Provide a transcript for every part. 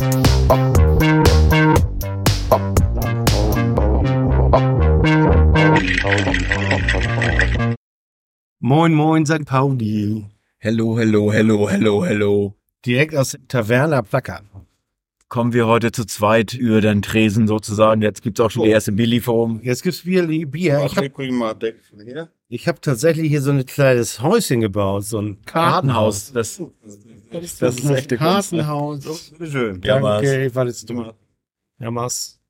Moin, moin, St. Pauli. Hello, hello, hello, hello, hello. Direkt aus Taverna Placker. Kommen wir heute zu zweit über den Tresen sozusagen. Jetzt gibt's auch schon die erste Bierlieferung. Jetzt gibt's Bier. Bier. Ich habe hab tatsächlich hier so ein kleines Häuschen gebaut, so ein Kartenhaus. Das, Das, das ist echte Kunst, ne? Kartenhaus. schön. Danke, ich war jetzt dumm. Ja, mach's.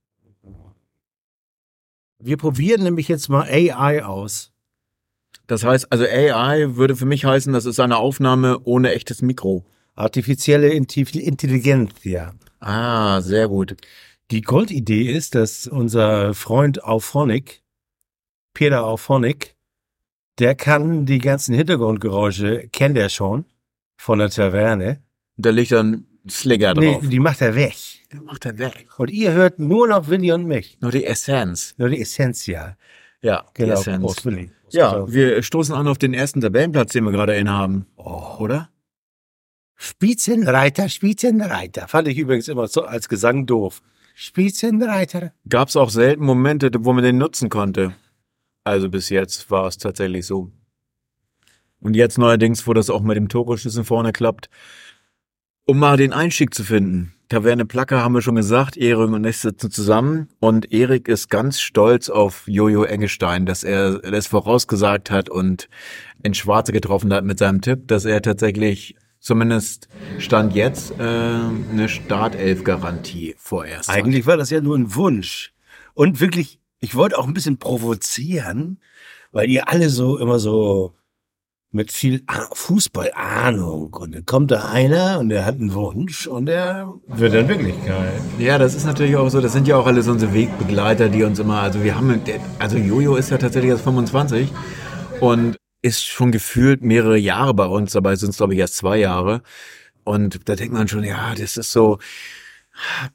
Wir probieren nämlich jetzt mal AI aus. Das heißt, also AI würde für mich heißen, das ist eine Aufnahme ohne echtes Mikro. Artifizielle Intelligenz, ja. Ah, sehr gut. Die Grundidee ist, dass unser Freund Auphonic, Peter Auphonic, der kann die ganzen Hintergrundgeräusche, kennt er schon, von der Taverne. Da liegt dann Sligger Nee, drauf. die macht er weg. Der macht er weg. Und ihr hört nur noch Willi und mich. Nur die Essenz. Nur die Essentia. Ja, die Genau. Essenz. Prost, Willi. Ja, wir stoßen an auf den ersten Tabellenplatz, den wir gerade innehaben. Oh. Oder? Spitzenreiter, Spitzenreiter. Fand ich übrigens immer so als Gesang doof. Spitzenreiter. Gab's auch selten Momente, wo man den nutzen konnte. Also bis jetzt war es tatsächlich so. Und jetzt neuerdings, wo das auch mit dem Tokoschüssen vorne klappt, um mal den Einstieg zu finden. Taverne Placker haben wir schon gesagt, Erik und ich sitzen zusammen und Erik ist ganz stolz auf Jojo Engestein, dass er das vorausgesagt hat und in Schwarze getroffen hat mit seinem Tipp, dass er tatsächlich zumindest Stand jetzt äh, eine Startelf-Garantie vorerst. Eigentlich war das ja nur ein Wunsch. Und wirklich, ich wollte auch ein bisschen provozieren, weil ihr alle so immer so mit viel Ah- Fußballahnung und dann kommt da einer und der hat einen Wunsch und der wird dann Wirklichkeit. Ja, das ist natürlich auch so. Das sind ja auch alles unsere Wegbegleiter, die uns immer, also wir haben, also Jojo ist ja tatsächlich erst 25 und ist schon gefühlt mehrere Jahre bei uns. Dabei sind es, glaube ich, erst zwei Jahre. Und da denkt man schon, ja, das ist so,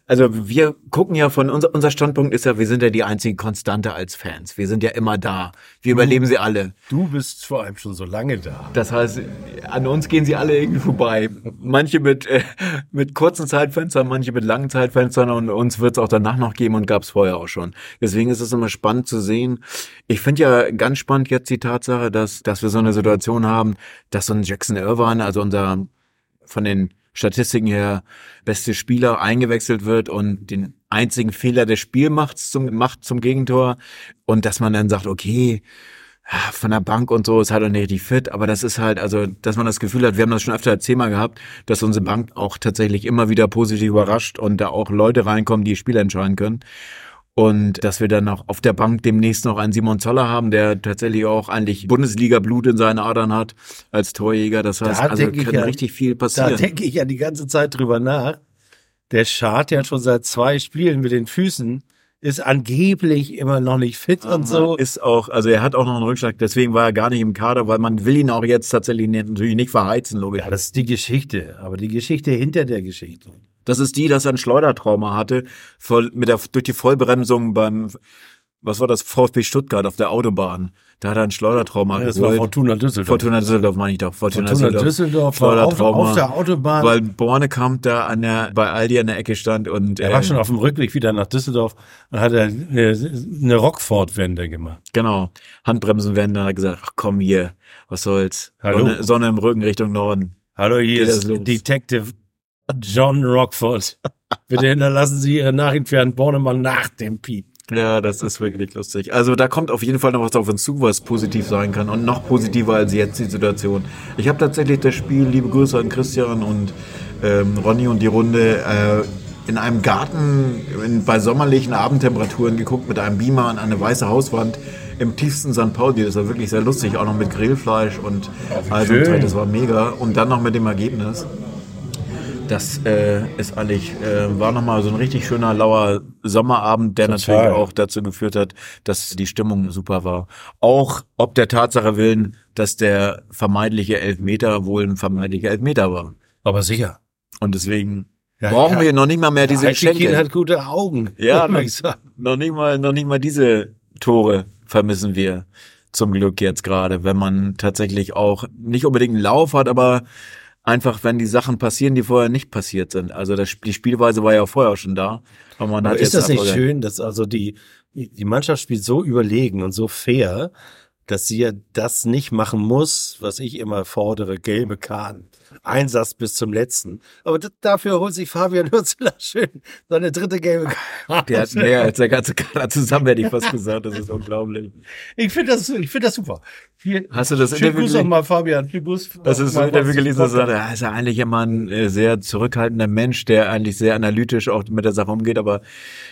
also wir gucken ja von unser, unser Standpunkt ist ja, wir sind ja die einzige Konstante als Fans. Wir sind ja immer da. Wir überleben sie alle. Du bist vor allem schon so lange da. Das heißt, an uns gehen sie alle irgendwie vorbei. Manche mit, äh, mit kurzen Zeitfenstern, manche mit langen Zeitfenstern und uns wird es auch danach noch geben und gab es vorher auch schon. Deswegen ist es immer spannend zu sehen. Ich finde ja ganz spannend jetzt die Tatsache, dass, dass wir so eine Situation haben, dass so ein Jackson Irvine, also unser von den Statistiken her beste Spieler eingewechselt wird und den einzigen Fehler des Spiels macht zum, macht zum Gegentor und dass man dann sagt, okay, von der Bank und so ist halt auch nicht richtig fit, aber das ist halt, also, dass man das Gefühl hat, wir haben das schon öfter als Thema gehabt, dass unsere Bank auch tatsächlich immer wieder positiv überrascht und da auch Leute reinkommen, die Spiele entscheiden können. Und dass wir dann auch auf der Bank demnächst noch einen Simon Zoller haben, der tatsächlich auch eigentlich Bundesliga-Blut in seinen Adern hat als Torjäger. Das heißt, Da also kann ja- richtig viel Da passieren. denke ich ja die ganze Zeit drüber nach. Der Schad, der hat schon seit zwei Spielen mit den Füßen, ist angeblich immer noch nicht fit und so. Ist auch, also er hat auch noch einen Rückschlag, deswegen war er gar nicht im Kader, weil man will ihn auch jetzt tatsächlich natürlich nicht verheizen, logisch. Ja, das ist die Geschichte, aber die Geschichte hinter der Geschichte. Das ist die, dass er ein Schleudertrauma hatte, voll, mit der, durch die Vollbremsung beim, was war das, VfB Stuttgart auf der Autobahn. Da hat er ein Schleudertrauma Das war geholt. Fortuna Düsseldorf. Fortuna Düsseldorf meine ich doch. Fortuna, Fortuna Düsseldorf war auf, Schleudertrauma. auf der Autobahn. Weil Bornekamp da an der, bei Aldi an der Ecke stand und, er war äh, schon auf dem Rückweg wieder nach Düsseldorf und hat er eine, eine Rockford-Wende gemacht. genau, Handbremsenwende, hat er gesagt, ach komm hier, was soll's. Hallo. Sonne, Sonne im Rücken Richtung Norden. Hallo, hier Geht das ist? Detective John Rockford. Bitte hinterlassen Sie Ihren nachentfernten Bornemann nach dem Piep. Ja, das ist wirklich lustig. Also da kommt auf jeden Fall noch was auf uns zu, was positiv sein kann und noch positiver als jetzt die Situation. Ich habe tatsächlich das Spiel, liebe Grüße an Christian und ähm, Ronny und die Runde, äh, in einem Garten in, bei sommerlichen Abendtemperaturen geguckt mit einem Beamer an eine weiße Hauswand im tiefsten St. Pauli. Das war wirklich sehr lustig, auch noch mit Grillfleisch und also das war mega. Und dann noch mit dem Ergebnis. Das äh, ist eigentlich, äh, war nochmal so ein richtig schöner, lauer Sommerabend, der Total. natürlich auch dazu geführt hat, dass die Stimmung super war. Auch ob der Tatsache willen, dass der vermeintliche Elfmeter wohl ein vermeintlicher Elfmeter war. Aber sicher. Und deswegen Ja, brauchen ja. wir noch nicht mal mehr diese Kiel Geschenke. hat gute Augen. Ja, sagen. Noch nicht mal, noch nicht mal diese Tore vermissen wir zum Glück jetzt gerade, wenn man tatsächlich auch nicht unbedingt einen Lauf hat, aber einfach, wenn die Sachen passieren, die vorher nicht passiert sind. Also das, die Spielweise war ja vorher schon da. Aber man aber hat ist das nicht schön, dass also die, die Mannschaft spielt so überlegen und so fair, dass sie ja das nicht machen muss, was ich immer fordere, gelbe Karten. Einsatz bis zum letzten. Aber dafür holt sich Fabian Hürzler schön seine dritte gelbe Karte. Der hat mehr als der ganze Kader zusammen, hätte ich fast gesagt. Das ist unglaublich. Ich finde das, ich finde das super. Viel, Hast du das Interview Interview Grüß mal, Fabian. Viel Gruß. Das ist ein Interview gelesen, das sagt, er ist ja eigentlich immer ein äh, sehr zurückhaltender Mensch, der eigentlich sehr analytisch auch mit der Sache umgeht, aber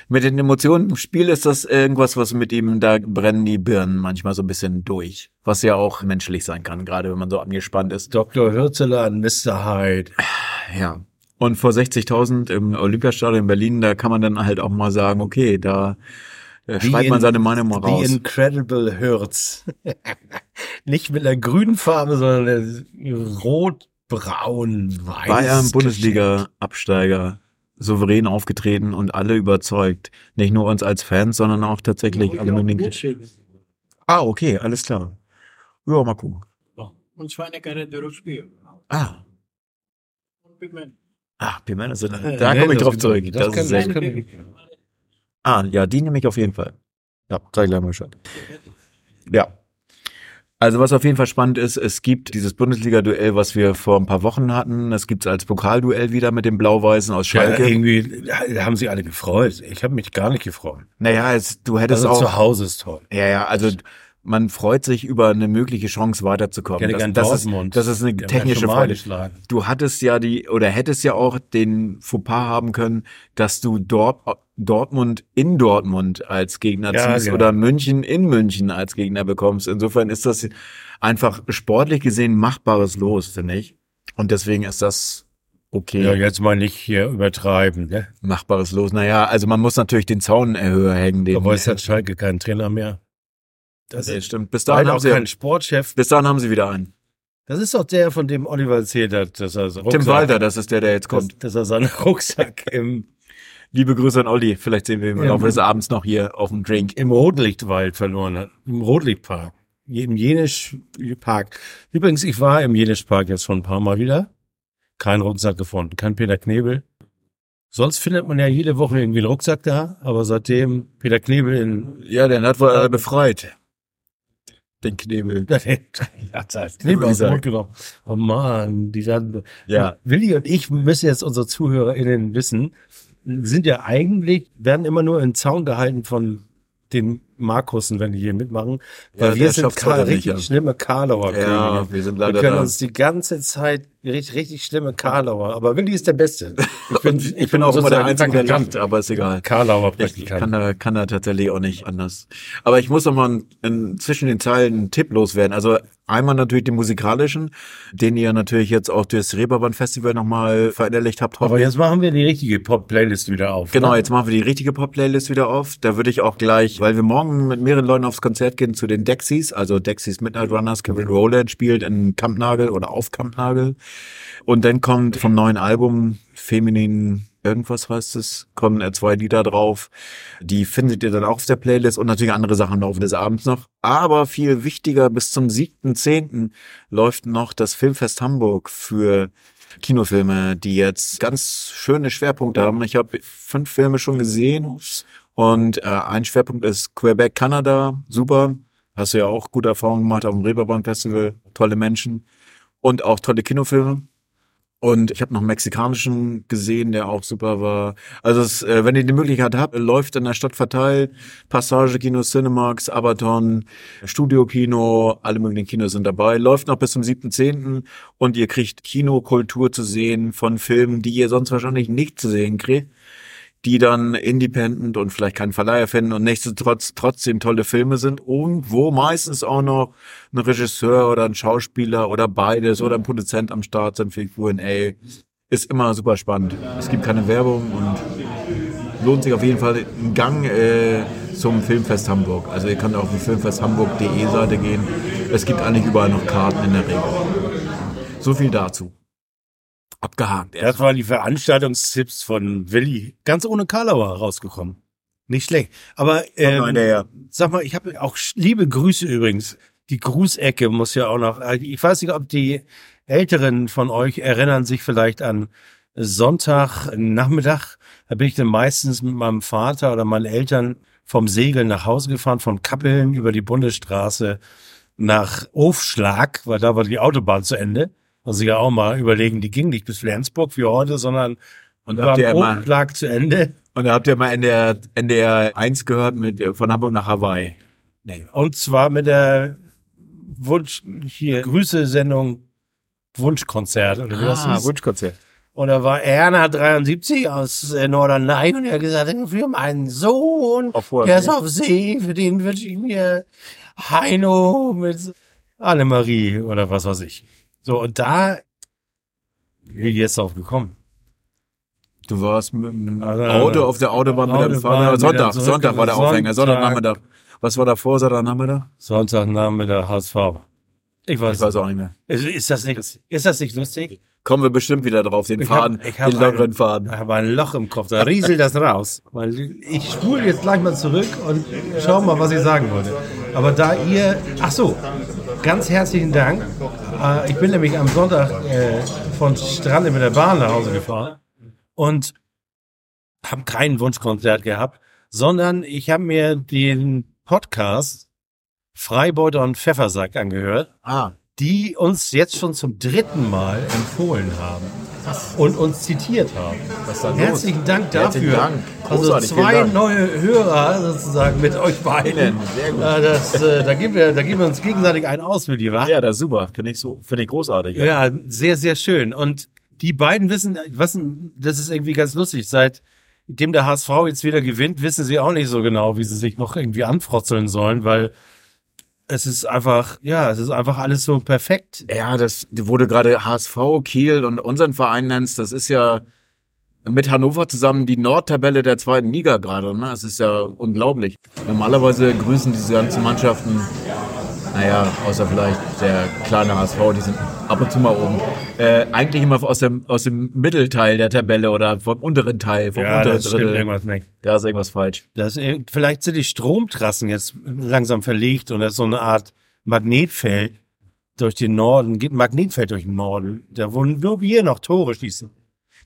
mit den Emotionen im Spiel ist das irgendwas, was mit ihm, da brennen die Birnen manchmal so ein bisschen durch. Was ja auch menschlich sein kann, gerade wenn man so angespannt ist. Dr. Hürzeler an Mr. Hyde. Ja. Und vor 60.000 im Olympiastadion in Berlin, da kann man dann halt auch mal sagen, okay, da äh, schreibt man seine Meinung mal raus. The Incredible Hürz. Nicht mit einer grünen Farbe, sondern rot-braun, weiß. Bayern Bundesliga-Absteiger souverän aufgetreten und alle überzeugt. Nicht nur uns als Fans, sondern auch tatsächlich alle möglichen. Ah, okay, alles klar. Ja, mal gucken. Und zwar eine kleine Dürrspiel. Ah. Und Pigment. Ah, Pigment, also da, da komme ich drauf zurück. Das, das ist sehr gut. Ah, ja, die nehme ich auf jeden Fall. Ja, sag ich gleich mal Bescheid. Ja. Also was auf jeden Fall spannend ist, es gibt dieses Bundesliga-Duell, was wir vor ein paar Wochen hatten. Es gibt es als Pokalduell wieder mit den Blau-Weißen aus Schalke. Ja, irgendwie haben sie alle gefreut. Ich habe mich gar nicht gefreut. Naja, es, du hättest also auch... zu Hause ist toll. Ja, ja, also man freut sich über eine mögliche Chance weiterzukommen. Das, das, ist, das ist eine technische Freude. Du hattest ja die oder hättest ja auch den Fauxpas haben können, dass du dort Dortmund in Dortmund als Gegner ja, ziehst genau. oder München in München als Gegner bekommst. Insofern ist das einfach sportlich gesehen machbares Los, finde ich. Und deswegen ist das okay. Ja, jetzt mal nicht hier übertreiben, ne? Machbares Los. Naja, also man muss natürlich den Zaun erhöhen hängen. Den, Aber es hat Schalke keinen Trainer mehr. Das nee, stimmt. Bis dahin haben sie keinen Sportchef. Bis dahin haben sie wieder einen. Das ist doch der, von dem Oliver erzählt hat, dass er Rucksack, Tim Walter, das ist der, der jetzt kommt. Dass, dass er seinen Rucksack im Liebe Grüße an Olli. Vielleicht sehen wir ihn im Laufe des Abends noch hier auf dem Drink. Im Rotlichtwald verloren hat. Im Rotlichtpark. Im Jenischpark. Übrigens, ich war im Jenischpark jetzt schon ein paar Mal wieder. Kein Rucksack gefunden. Kein Peter Knebel. Sonst findet man ja jede Woche irgendwie einen Rucksack da, aber seitdem Peter Knebel in... Ja, der hat wohl alle befreit den Knebel. ja, das Knebel aus dem Mund genommen. Oh man, die dann, ja. Willi und ich müssen jetzt unsere ZuhörerInnen wissen, sind ja eigentlich, werden immer nur in Zaun gehalten von den Markussen, wenn die hier mitmachen, weil ja, wir sind Karl, richtig nicht, schlimme Karlauer. Ja, wir sind leider Wir können da. uns die ganze Zeit richtig, richtig schlimme Karlauer, aber Willi ist der Beste. Ich bin, ich, ich bin auch immer der Einzige, der lacht, aber ist egal. Karlauer Ich kann da, kann da tatsächlich auch nicht anders. Aber ich muss noch mal in, zwischen den Zeilen einen Tipp loswerden. Also einmal natürlich den musikalischen, den ihr natürlich jetzt auch durchs Reeperbahn Festival nochmal verinnerlicht habt. Aber jetzt machen wir die richtige Pop-Playlist wieder auf. Genau, ne? jetzt machen wir die richtige Pop-Playlist wieder auf. Da würde ich auch gleich, weil wir morgen mit mehreren Leuten aufs Konzert gehen zu den Dexys, also Dexys Midnight Runners. Kevin Rowland spielt in Kampnagel oder auf Kampnagel. Und dann kommt vom neuen Album Feminin irgendwas heißt es, kommen äh, zwei Lieder drauf. Die findet ihr dann auch auf der Playlist und natürlich andere Sachen im Laufe des Abends noch. Aber viel wichtiger, bis zum 7.10. läuft noch das Filmfest Hamburg für Kinofilme, die jetzt ganz schöne Schwerpunkte haben. Ich habe fünf Filme schon gesehen und äh, ein Schwerpunkt ist Quebec, Kanada. Super. Hast du ja auch gute Erfahrungen gemacht auf dem Reeperbahn Festival. Tolle Menschen und auch tolle Kinofilme. Und ich habe noch einen mexikanischen gesehen, der auch super war. Also es, äh, wenn ihr die Möglichkeit habt, läuft in der Stadt verteilt. Passage Kino, Cinemax, Abaton, Studio Kino, alle möglichen Kinos sind dabei. Läuft noch bis zum 7.10. und ihr kriegt Kinokultur zu sehen von Filmen, die ihr sonst wahrscheinlich nicht zu sehen kriegt die dann independent und vielleicht keinen Verleiher finden und nichtsdestotrotz trotzdem tolle Filme sind und wo meistens auch noch ein Regisseur oder ein Schauspieler oder beides oder ein Produzent am Start sind für Q&A. Ist immer super spannend. Es gibt keine Werbung und lohnt sich auf jeden Fall ein Gang äh, zum Filmfest Hamburg. Also ihr könnt auf die filmfesthamburg.de Seite gehen. Es gibt eigentlich überall noch Karten in der Regel. So viel dazu. Abgehakt. Das waren die Veranstaltungstipps von Willi. Ganz ohne Karlauer rausgekommen. Nicht schlecht. Aber ähm, ja. sag mal, ich habe auch liebe Grüße übrigens. Die Grußecke muss ja auch noch. Äh, ich weiß nicht, ob die Älteren von euch erinnern sich vielleicht an Sonntagnachmittag. Da bin ich dann meistens mit meinem Vater oder meinen Eltern vom Segeln nach Hause gefahren, von Kappeln über die Bundesstraße nach Aufschlag, weil da war die Autobahn zu Ende. Also ja auch mal überlegen, die ging nicht bis Flensburg wie heute, sondern Und war habt ihr immer, Aufschlag zu Ende. und da habt ihr mal NDR, NDR 1 gehört mit, von Hamburg nach Hawaii. Nee. Und zwar mit der Wunsch, hier, Grüße-Sendung Wunschkonzert oder hieß. Wunschkonzert. Und da war Erna 73 aus äh, Norderney und er hat gesagt, für meinen Sohn, Auf hoher der ist auf See, für den wünsche ich mir Heino mit Annemarie oder was weiß ich. So, und da ich jetzt drauf gekommen. Du warst mit dem Also, Auto auf der Autobahn mit Vater. wieder Sonntag, Sonntag war der Aufhänger. Sonntag. Sonntagnachmittag. Was war davor, Sonntagnachmittag? Sonntagnamen HSV. Ich weiß, Ich weiß auch nicht mehr. Ist, ist das nicht, ist das nicht lustig? Kommen wir bestimmt wieder drauf, den Ich Faden, hab- ich hab den lockeren einen- Faden. Ich habe ein Loch im Kopf, da rieselt das raus. Weil ich spule jetzt gleich mal zurück und schau mal, was ich sagen wollte. Aber da ihr, ach so, ganz herzlichen Dank. Äh, Ich bin nämlich am Sonntag äh, von Strande mit der Bahn nach Hause gefahren und habe kein Wunschkonzert gehabt, sondern ich habe mir den Podcast Freibeuter und Pfeffersack angehört. Ah, die uns jetzt schon zum dritten Mal empfohlen haben und uns zitiert haben. da los? Herzlichen Dank Herzlichen dafür. Dank. Also zwei Dank. neue Hörer sozusagen mit euch beiden. Sehr gut. Ja, das, äh, da, geben wir, da geben wir uns gegenseitig einen aus mit dir, wa? Ja, das ist super. Finde ich so, finde ich großartig. Ja, sehr, sehr schön. Und die beiden wissen, was, das ist irgendwie ganz lustig. Seit dem der HSV jetzt wieder gewinnt, wissen sie auch nicht so genau, wie sie sich noch irgendwie anfrotzeln sollen, weil es ist einfach, ja, es ist einfach alles so perfekt. Ja, das du gerade HSV, Kiel und unseren Verein nennst, das ist ja mit Hannover zusammen die Nordtabelle der zweiten Liga gerade. Ne? Das ist ja unglaublich. Normalerweise grüßen diese ganzen Mannschaften, naja, außer vielleicht der kleine HSV, die sind ab und zu mal oben. Äh, eigentlich immer aus dem, aus dem Mittelteil der Tabelle oder vom unteren Teil, vom Ja, unteren das stimmt Drittel. irgendwas nicht. Da ist irgendwas falsch. Das, äh, vielleicht sind die Stromtrassen jetzt langsam verlegt und das ist so eine Art Magnetfeld durch den Norden, geht ein Magnetfeld durch den Norden. Da wollen nur wir noch Tore schießen.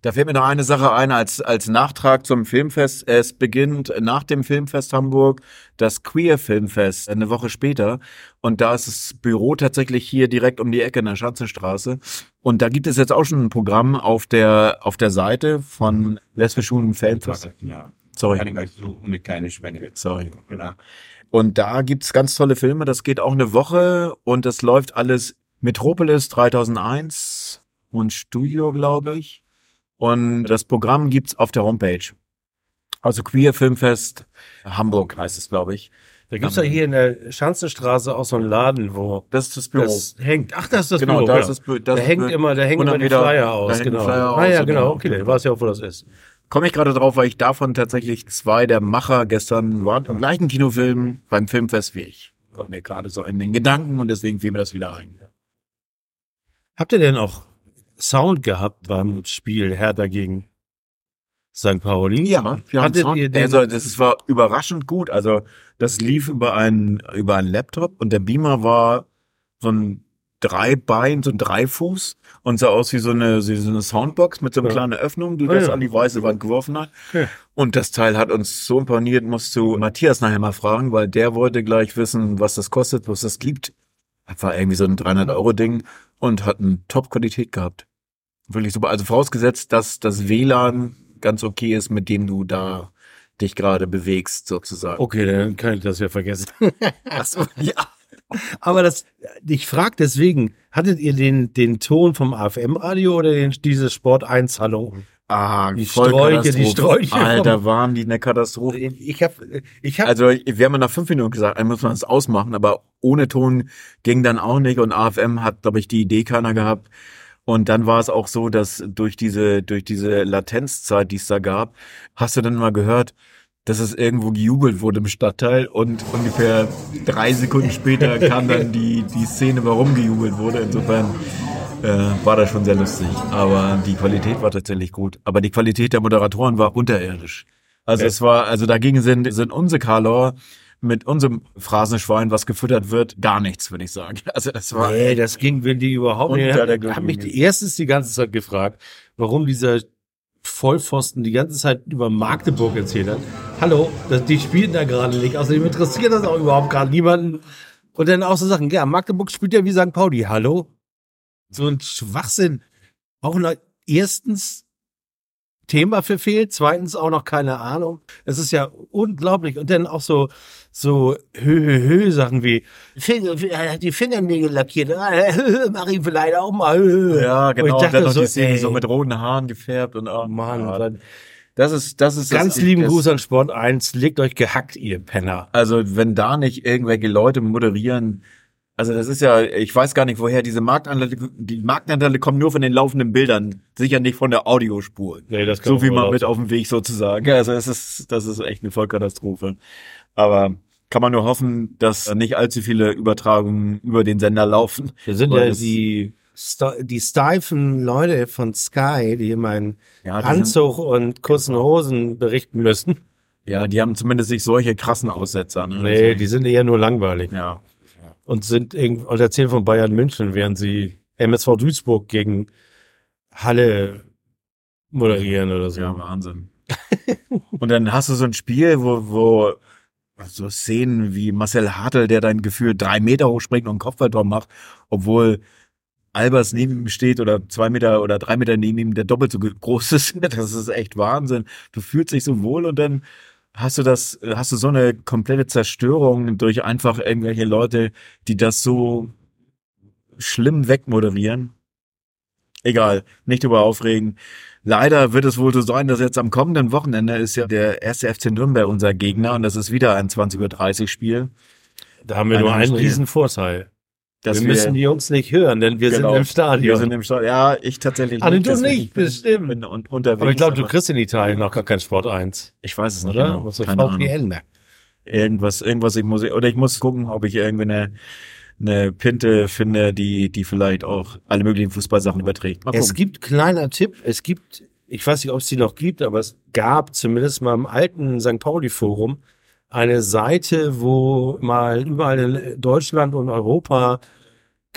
Da fällt mir noch eine Sache ein als, als Nachtrag zum Filmfest. Es beginnt nach dem Filmfest Hamburg das Queer Filmfest eine Woche später. Und da ist das Büro tatsächlich hier direkt um die Ecke in der Schanzenstraße. Und da gibt es jetzt auch schon ein Programm auf der, auf der Seite von Lesbisch Schulen Filmfest. Ja, Sorry. mit keine Spende. Sorry. Genau. Und da gibt's ganz tolle Filme. Das geht auch eine Woche und das läuft alles Metropolis 3001 und Studio, glaube ich. Und das Programm gibt's auf der Homepage. Also Queer Filmfest Hamburg heißt es, glaube ich. Da gibt's ja hier in der Schanzenstraße auch so einen Laden, wo Das das Büro. das hängt. Ach, das ist das Genau, Büro. da ist das Bü- das da hängt immer, da hängen 100 immer die Flyer aus. Genau. Flyer ah aus, ja, so genau. genau. Okay, du weißt ja auch, wo das ist. Komme ich gerade drauf, weil ich davon tatsächlich zwei der Macher gestern waren im gleichen Kinofilm beim Filmfest wie ich. Kommt mir gerade so in den Gedanken und deswegen fiel mir das wieder ein. Habt ihr denn auch Sound gehabt beim Spiel Hertha gegen St. Pauli? Ja, wir haben Sound, ihr den- also das war überraschend gut. Also das lief über einen über einen Laptop und der Beamer war so ein Dreibein, so ein Dreifuß und sah aus wie so eine, wie so eine Soundbox mit so einer Ja. kleinen Öffnung, die Ah, das ja. an die weiße Wand geworfen hat. Okay. Und das Teil hat uns so imponiert, musst du Matthias nachher mal fragen, weil der wollte gleich wissen, was das kostet, was das gibt. Das war irgendwie so ein 300 Euro Ding und hat eine Top-Qualität gehabt. Wirklich super. Also vorausgesetzt, dass das WLAN ganz okay ist, mit dem du da dich gerade bewegst, sozusagen. Okay, dann kann ich das ja vergessen. Ach so, ja. Aber das, ich frage deswegen, hattet ihr den, den Ton vom AFM-Radio oder den, diese Sport 1 Hallo? Ah, Die. Sträuche, die Sträuche Alter, waren die eine Katastrophe. Ich habe, ich habe, Also, wir haben ja nach fünf Minuten gesagt, dann muss man es ausmachen, aber ohne Ton ging dann auch nicht und AFM hat, glaube ich, die Idee keiner gehabt. Und dann war es auch so, dass durch diese, durch diese Latenzzeit, die es da gab, hast du dann mal gehört, dass es irgendwo gejubelt wurde im Stadtteil und ungefähr drei Sekunden später kam dann die, die Szene, warum gejubelt wurde. Insofern äh, war das schon sehr lustig. Aber die Qualität war tatsächlich gut. Aber die Qualität der Moderatoren war unterirdisch. Also Ja. es war, also dagegen sind, sind unsere Karlor mit unserem Phrasenschwein, was gefüttert wird, gar nichts, würde ich sagen. Also das war Nee, das ging Willi überhaupt nicht. Ich habe mich Gürtellinie. erstens die ganze Zeit gefragt, warum dieser Vollpfosten die ganze Zeit über Magdeburg erzählt hat. Hallo, das, die spielen da gerade nicht. Außerdem interessiert das auch überhaupt gerade niemanden. Und dann auch so Sachen, ja, Magdeburg spielt ja wie St. Pauli. Hallo? So ein Schwachsinn. Auch erstens Thema verfehlt, zweitens auch noch keine Ahnung. Es ist ja unglaublich. Und dann auch so, so hö, hö, hö Sachen wie, Finger, er hat die Fingernägel lackiert, Ah, mach ihn vielleicht auch mal. hö. Ja, Und genau. ich Und dann noch so, die Szene ey, so mit roten Haaren gefärbt und oh, Mann. ja, dann, das ist, das ist Ganz das, lieben das, Gruß an Sport 1, legt euch gehackt, ihr Penner. Also wenn da nicht irgendwelche Leute moderieren, also das ist ja, ich weiß gar nicht, woher diese Marktanteile, die Marktanteile kommen nur von den laufenden Bildern, sicher nicht von der Audiospur. Nee, das kann so wie man mit auf dem Weg sozusagen. Also es ist, das ist echt eine Vollkatastrophe. Aber kann man nur hoffen, dass nicht allzu viele Übertragungen über den Sender laufen. Wir sind ja das- die, die steifen Leute von Sky, die immer in Ja, Anzug und kurzen Hosen berichten müssen. Ja, die haben zumindest nicht solche krassen Aussetzer. Ne? Nee, die sind eher nur langweilig. ja. Und sind irgend und erzählen von Bayern München, während sie MSV Duisburg gegen Halle moderieren oder so. Ja, Wahnsinn. und dann hast du so ein Spiel, wo, wo so Szenen wie Marcel Hartl, der dein Gefühl drei Meter hochspringt und einen Kopfballtor macht, obwohl Albers neben ihm steht oder zwei Meter oder drei Meter neben ihm, der doppelt so groß ist. Das ist echt Wahnsinn. Du fühlst dich so wohl und dann hast du das, hast du so eine komplette Zerstörung durch einfach irgendwelche Leute, die das so schlimm wegmoderieren. Egal, nicht über aufregen. Leider wird es wohl so sein, dass jetzt am kommenden Wochenende ist ja der erste FC Nürnberg unser Gegner und das ist wieder ein 20.30 Uhr Spiel. Da haben wir Ein nur einen riesen Vorteil. Wir müssen die Jungs nicht hören, denn wir Genau. sind im Stadion. Wir sind im Stadion. Ja, ich tatsächlich Ah, du deswegen nicht, bestimmt. Bin un unterwegs. aber ich glaube, du kriegst in Italien noch gar kein Sport 1, ich weiß es nicht oder? genau. Was Keine Ahnung. Ne? Irgendwas, irgendwas, ich muss, oder ich muss gucken, ob ich irgendwie eine, eine Pinte finde, die, die vielleicht auch alle möglichen Fußballsachen überträgt. Es gibt, kleiner Tipp, es gibt, ich weiß nicht, ob es die noch gibt, aber es gab zumindest mal im alten St. Pauli-Forum eine Seite, wo mal überall in Deutschland und Europa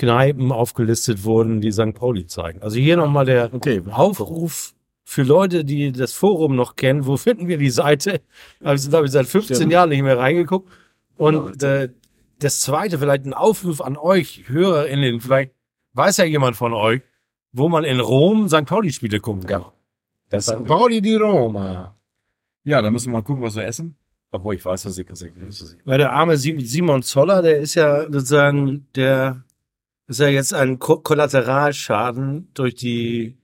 Kneipen aufgelistet wurden, die St. Pauli zeigen. Also hier nochmal der Okay. Aufruf für Leute, die das Forum noch kennen. Wo finden wir die Seite? Habe ich, glaube ich, seit 15 Stimmt. Jahren nicht mehr reingeguckt. Und äh, das zweite, vielleicht ein Aufruf an euch, HörerInnen, vielleicht weiß ja jemand von euch, wo man in Rom St. Pauli-Spiele gucken kann. Das, St. Pauli di Roma. ja, dann müssen wir mal gucken, was wir essen. Obwohl ich weiß, was ich gesagt habe. Weil der arme Sim- Simon Zoller, der ist ja sozusagen, der ist ja jetzt ein Ko Kollateralschaden durch die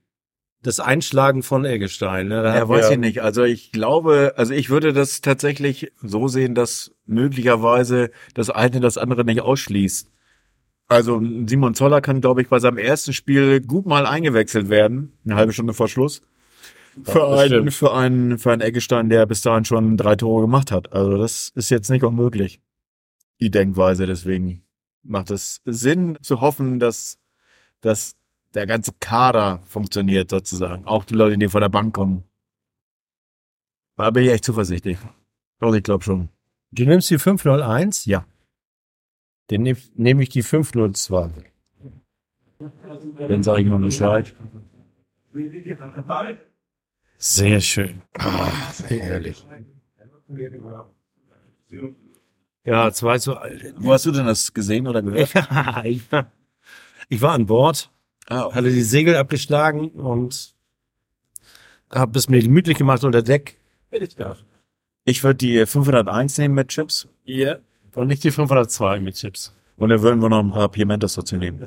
das Einschlagen von Eggestein. Ne? Da Ja, weiß ich nicht. Also ich glaube, also ich würde das tatsächlich so sehen, dass möglicherweise das eine das andere nicht ausschließt. Also Simon Zoller kann, glaube ich, bei seinem ersten Spiel gut mal eingewechselt werden, eine halbe Stunde vor Schluss. Für das einen, für einen, für einen Eggestein, der bis dahin schon drei Tore gemacht hat. Also das ist jetzt nicht unmöglich. Die Denkweise, deswegen macht es Sinn zu hoffen, dass, dass der ganze Kader funktioniert sozusagen. Auch die Leute, die von der Bank kommen. Da bin ich echt zuversichtlich. Doch, ich glaube schon. Du nimmst die 501? Ja. Dann nehm- nehme ich die 502. Dann sage ich noch Bescheid. Sehr schön. Ah, herrlich. Ja, zwei zu. Wo hast du denn das gesehen oder gehört? ich, war, ich war an Bord, Ah, hatte die Segel abgeschlagen und habe es mir gemütlich gemacht unter Deck. ich würde die 501 nehmen mit Chips. Ja. Und nicht die 502 mit Chips. Und dann würden wir noch ein paar Pimentos dazu nehmen.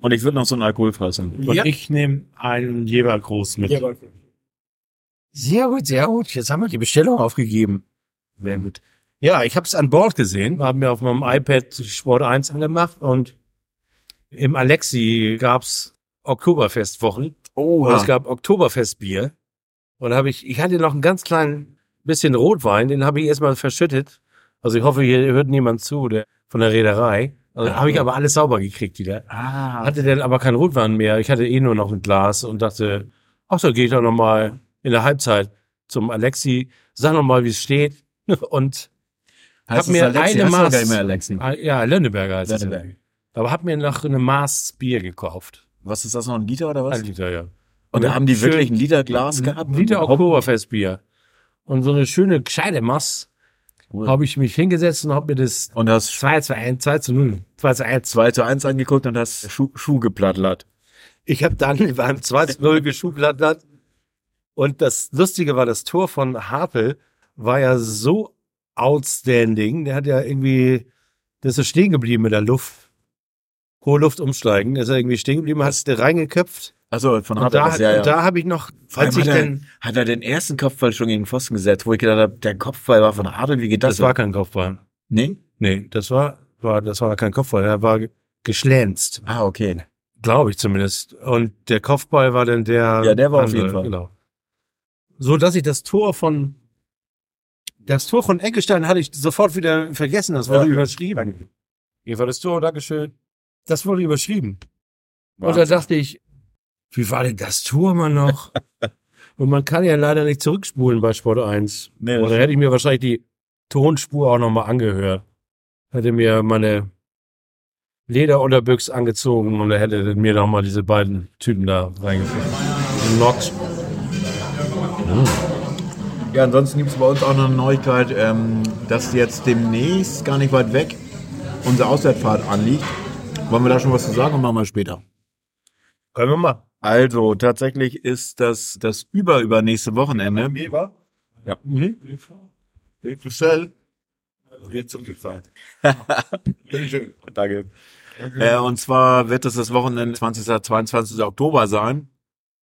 Und ich würde noch so ein alkoholfreies nehmen. Und Ja. ich nehme einen Jebergroß mit. Sehr gut, sehr gut. Jetzt haben wir die Bestellung aufgegeben. Sehr gut. Ja, ich habe es an Bord gesehen, haben mir auf meinem iPad Sport 1 angemacht und im Alexi gab's Oktoberfestwochen. Oh, Und es gab Oktoberfestbier. Und habe ich, ich hatte noch einen ganz kleinen bisschen Rotwein, den habe ich erstmal verschüttet. Also ich hoffe, hier hört niemand zu, der von der Reederei. Also habe ich aber alles sauber gekriegt wieder. ah, Hatte dann aber kein Rotwein mehr. Ich hatte eh nur noch ein Glas und dachte, ach, da gehe ich doch noch mal in der Halbzeit zum Alexi, sag noch mal, wie es steht. Und Heißt hab es mir Alexi? eine Maß, mehr Alexi. Ah, ja, Lönneberger heißt es. Lönneberger. Aber hab mir noch eine Maß Bier gekauft. Was ist das noch, ein Liter oder was? Ein Liter, ja. Und da haben die Schön- wirklich ein Liter Glas gehabt? Ein Liter Oktoberfestbier. Und so eine schöne, gescheite Maß Cool. habe ich mich hingesetzt und habe mir das Und hast 2 zu 1, 2 zu 0, 2 zu 1. 2 zu 1 angeguckt und hast Schuh, Schuh geplattlert. Ich habe dann beim 2 zu 0 geschuhplattert. Und das Lustige war, das Tor von Hartl war ja so outstanding. Der hat ja irgendwie, der ist so stehen geblieben mit der Luft. Hohe Luft umsteigen. Der ist ja irgendwie stehen geblieben, hat es reingeköpft. Also von Hart da, ja, ja. da habe ich noch, als ich hat, er, denn, hat er den ersten Kopfball schon gegen Pfosten gesetzt, wo ich gedacht habe, der Kopfball war von Adel, wie geht das? das war kein Kopfball. nee? Nee, das war, war, das war kein Kopfball. Er war geschlänzt. Ah, okay. Glaube ich zumindest. Und der Kopfball war dann der. Ja, der war auf andere, jeden Fall. Genau. So dass ich das Tor von das Tor von Eckestein hatte ich sofort wieder vergessen. Das wurde Ja. überschrieben. Hier war das Tor, Dankeschön. Das wurde überschrieben. Und da Wahnsinn. dachte ich, wie war denn das Tor mal noch? Und man kann ja leider nicht zurückspulen bei Sport 1. Nee, Oder hätte ich mir wahrscheinlich die Tonspur auch nochmal angehört. Hätte mir meine Lederunterbüchs angezogen und hätte mir nochmal diese beiden Typen da reingeführt. Not. Ja, ansonsten gibt es bei uns auch noch eine Neuigkeit, ähm, dass jetzt demnächst gar nicht weit weg unsere Auswärtsfahrt anliegt. Wollen wir da schon was zu sagen und machen wir später? Können wir mal. Also, tatsächlich ist das das überübernächste Wochenende. Ja. Mhm. Marcel, wird zurückgezahlt. Danke. Äh, und zwar wird es das Wochenende 20. 22. Oktober sein.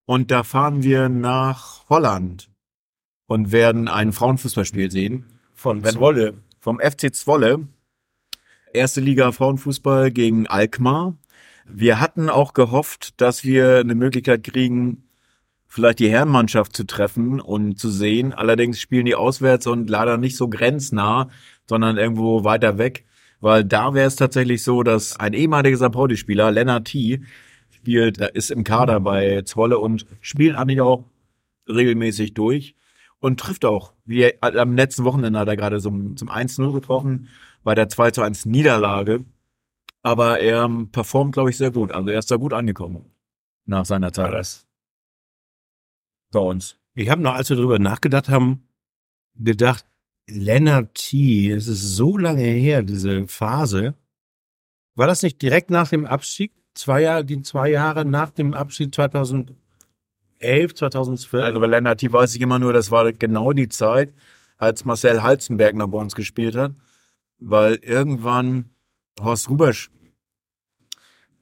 Und da fahren wir nach Holland und werden ein Frauenfußballspiel sehen. Von Zwolle. Vom FC Zwolle. Erste Liga Frauenfußball gegen Alkmaar. Wir hatten auch gehofft, dass wir eine Möglichkeit kriegen, vielleicht die Herrenmannschaft zu treffen und zu sehen. Allerdings spielen die auswärts und leider nicht so grenznah, sondern irgendwo weiter weg. Weil da wäre es tatsächlich so, dass ein ehemaliger St. Pauli-Spieler, Lennart T., spielt, er ist im Kader bei Zwolle und spielt eigentlich auch regelmäßig durch und trifft auch. Wie am letzten Wochenende hat er gerade zum, zum 1-0 getroffen, bei der 2 zu 1 Niederlage. Aber er ähm, performt, glaube ich, sehr gut. Also er ist da gut angekommen nach seiner Zeit das. bei uns. Ich habe noch, als wir darüber nachgedacht haben, gedacht, Lennart T., es ist so lange her, diese Phase. War das nicht direkt nach dem Abstieg? Zwei Jahre, die zwei Jahre nach dem Abstieg 2011, 2012? Also bei Lennart T. weiß ich immer nur, das war genau die Zeit, als Marcel Halzenberg noch bei uns gespielt hat. Weil irgendwann Horst Rubesch,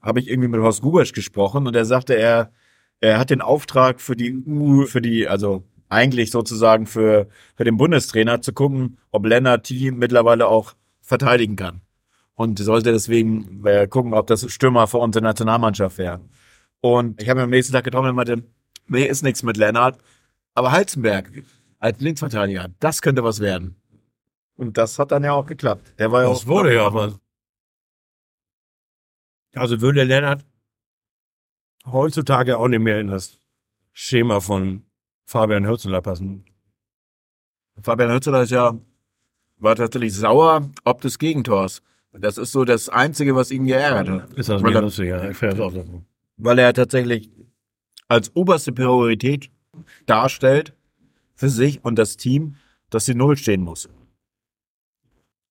habe ich irgendwie mit Horst Rubesch gesprochen und er sagte, er, er hat den Auftrag für die für die, also eigentlich sozusagen für, für den Bundestrainer zu gucken, ob Lennart T. mittlerweile auch verteidigen kann. Und sollte deswegen äh, gucken, ob das Stürmer für unsere Nationalmannschaft wäre. Und ich habe mir am nächsten Tag getroffen und meinte, nee, ist nichts mit Lennart. Aber Halzenberg als Linksverteidiger, das könnte was werden. Und das hat dann ja auch geklappt. Der war ja Das auch wurde ja aber. Also würde Lennart heutzutage auch nicht mehr in das Schema von Fabian Hürzeler passen. Fabian Hützeler ist ja, war tatsächlich sauer ob des Gegentors. Das ist so das Einzige, was ihn geärgert hat. Ist das Weil er- lustig, ja. Ich auch so. Weil er tatsächlich als oberste Priorität darstellt für sich und das Team, dass die Null stehen muss.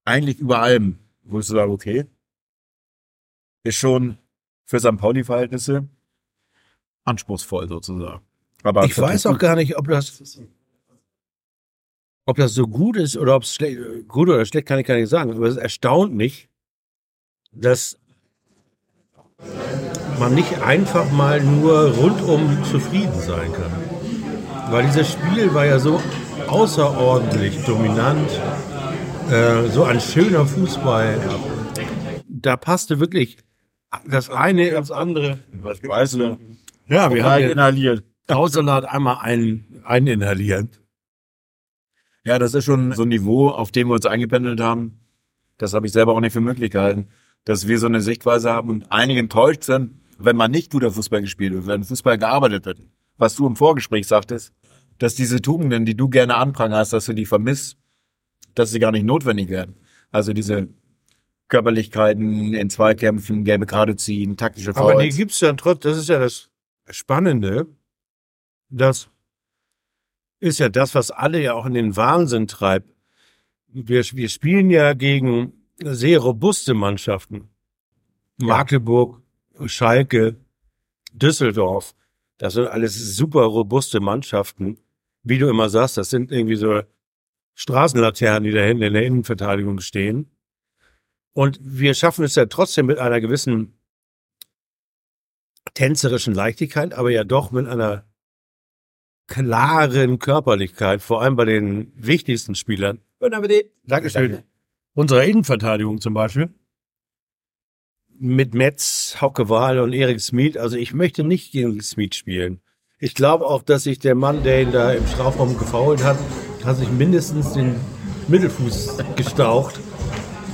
Eigentlich über allem, wo ich so sage, okay, ist schon für St. Pauli-Verhältnisse anspruchsvoll sozusagen. Aber Ich weiß auch gar nicht, ob das, ob das so gut ist oder ob es schlecht, gut oder schlecht kann ich gar nicht sagen. Aber es erstaunt mich, dass man nicht einfach mal nur rundum zufrieden sein kann. Weil dieses Spiel war ja so außerordentlich dominant, äh, so ein schöner Fußball. Da passte wirklich das eine ins andere. Was weißt du? Ja, wir haben inhaliert. Haussalat einmal ein, eininhalieren. Ja, das ist schon so ein Niveau, auf dem wir uns eingependelt haben. Das habe ich selber auch nicht für möglich gehalten, dass wir so eine Sichtweise haben und einige enttäuscht sind, wenn man nicht guter Fußball gespielt wird, wenn Fußball gearbeitet wird. Was du im Vorgespräch sagtest, dass diese Tugenden, die du gerne anprangerst, dass du die vermisst, dass sie gar nicht notwendig werden. Also diese Körperlichkeiten in Zweikämpfen, gelbe Karte ziehen, taktische Aber die Fouls. gibt's ja trotz, das ist ja das Spannende, das ist ja das, was alle ja auch in den Wahnsinn treibt. Wir, wir spielen ja gegen sehr robuste Mannschaften. Magdeburg, Schalke, Düsseldorf. Das sind alles super robuste Mannschaften. Wie du immer sagst, das sind irgendwie so Straßenlaternen, die da hinten in der Innenverteidigung stehen. Und wir schaffen es ja trotzdem mit einer gewissen tänzerischen Leichtigkeit, aber ja doch mit einer klaren Körperlichkeit, vor allem bei den wichtigsten Spielern. Dankeschön. Unserer Innenverteidigung zum Beispiel. Mit Metz, Hauke Wahl und Erik Smith. Also ich möchte nicht gegen Smith spielen. Ich glaube auch, dass sich der Mann, der ihn da im Strafraum gefault hat, hat sich mindestens den Mittelfuß gestaucht,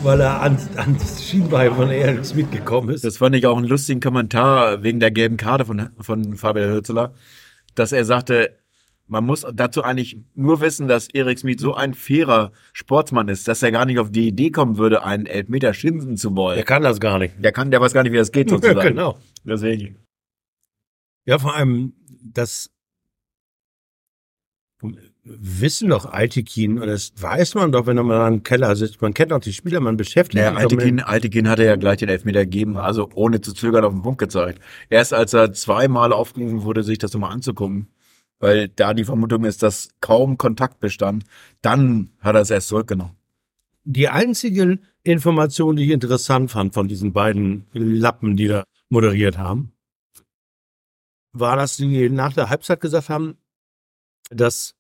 weil er an, an das Schienbein von Erik Smith gekommen ist. Das fand ich auch einen lustigen Kommentar wegen der gelben Karte von, von Fabian Hürzeler, dass er sagte, man muss dazu eigentlich nur wissen, dass Erik Smith so ein fairer Sportsmann ist, dass er gar nicht auf die Idee kommen würde, einen Elfmeter schimpfen zu wollen. Er kann das gar nicht. Der kann, der weiß gar nicht, wie das geht sozusagen. genau. Deswegen. Ja, vor allem das wissen doch Altikin, oder das weiß man doch, wenn man im Keller sitzt. Man kennt auch die Spieler, man beschäftigt Der sich Altekin, Altekin hatte ja gleich den Elfmeter gegeben, also ohne zu zögern auf den Punkt gezeigt. Erst als er zweimal aufgerufen wurde, sich das nochmal anzugucken, weil da die Vermutung ist, dass kaum Kontakt bestand, dann hat er es erst zurückgenommen. Die einzige Information, die ich interessant fand von diesen beiden Lappen, die da moderiert haben, war, dass sie nach der Halbzeit gesagt haben, dass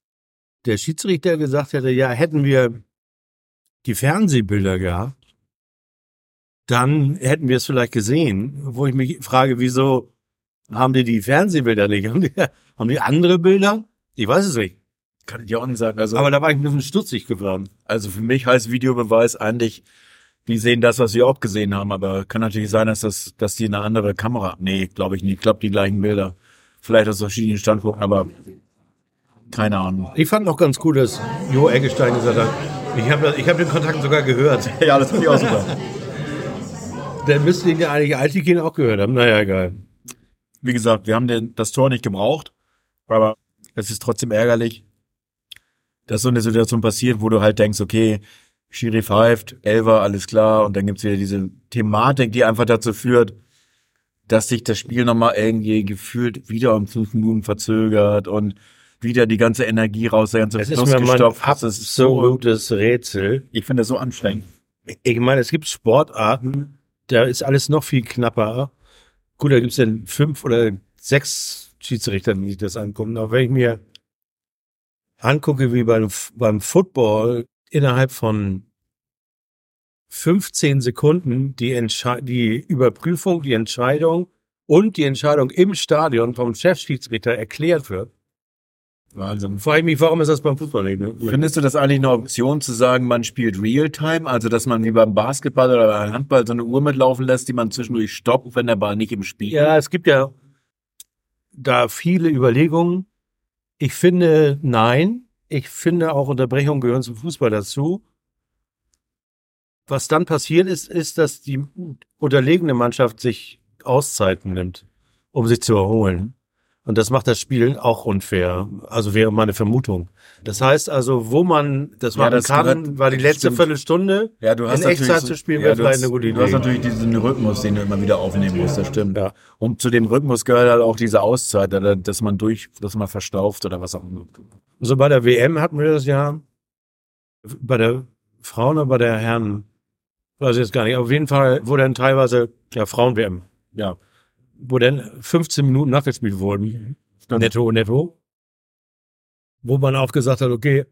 der Schiedsrichter gesagt hätte, ja, hätten wir die Fernsehbilder gehabt, dann hätten wir es vielleicht gesehen. Wo ich mich frage, wieso haben die die Fernsehbilder nicht? Haben die, haben die andere Bilder? Ich weiß es nicht. Kann ich dir auch nicht sagen. Also, Aber da war ich ein bisschen stutzig geworden. also für mich heißt Videobeweis eigentlich, die sehen das, was wir auch gesehen haben, aber kann natürlich sein, dass das, dass die eine andere Kamera, nee, glaube ich nicht, ich glaube die gleichen Bilder. Vielleicht aus verschiedenen Standpunkten, aber keine Ahnung. Ich fand noch ganz cool, dass Jo Eggestein gesagt hat, ich habe ich hab den Kontakt sogar gehört. Ja, das finde ich auch super. Dann müsste ihn ja eigentlich Altikin auch gehört haben. Naja, egal. Wie gesagt, wir haben den, das Tor nicht gebraucht, aber es ist trotzdem ärgerlich, dass so eine Situation passiert, wo du halt denkst, okay, Schiri pfeift, Elfer, alles klar, und dann gibt's wieder diese Thematik, die einfach dazu führt, dass sich das Spiel nochmal irgendwie gefühlt wieder um fünf Minuten verzögert und wieder die ganze Energie raus, der ganze ist Fluss mir mal ein gestopft. Das ist so, absolutes Rätsel. ich finde das so anstrengend. Ich meine, es gibt Sportarten, da ist alles noch viel knapper. Gut, da gibt's dann fünf oder sechs Schiedsrichter, die sich das angucken. Aber wenn ich mir angucke, wie beim, beim Football innerhalb von 15 Sekunden die, die Überprüfung, die Entscheidung und die Entscheidung im Stadion vom Chefschiedsrichter erklärt wird, Wahnsinn. frage ich mich, warum ist das beim Fußball nicht? Ne? Findest du das eigentlich eine Option zu sagen, man spielt Realtime, also dass man wie beim Basketball oder beim Handball so eine Uhr mitlaufen lässt, die man zwischendurch stoppt, wenn der Ball nicht im Spiel Ja, es gibt ja da viele Überlegungen. Ich finde, nein. Ich finde auch Unterbrechungen gehören zum Fußball dazu. Was dann passiert ist, ist, dass die unterlegene Mannschaft sich Auszeiten nimmt, um sich zu erholen. Und das macht das Spiel auch unfair. Also wäre meine Vermutung. Das heißt also, wo man das Ja, machen das kann, gehört- war die letzte stimmt. Viertelstunde. Ja, du hast in Echtzeit natürlich zu spielen, ja, wäre vielleicht hast, eine gute Du hast Idee. natürlich diesen Rhythmus, den du immer wieder aufnehmen musst, das stimmt. Ja. Und zu dem Rhythmus gehört halt auch diese Auszeit, dass man durch, dass man verstauft oder was auch immer. So bei der WM hatten wir das ja bei der Frauen oder bei der Herren, weiß ich jetzt gar nicht. Auf jeden Fall, wo dann teilweise, ja, Frauen-WM, ja, wo dann 15 Minuten nachgespielt wurden. Netto, netto. Wo man auch gesagt hat, okay,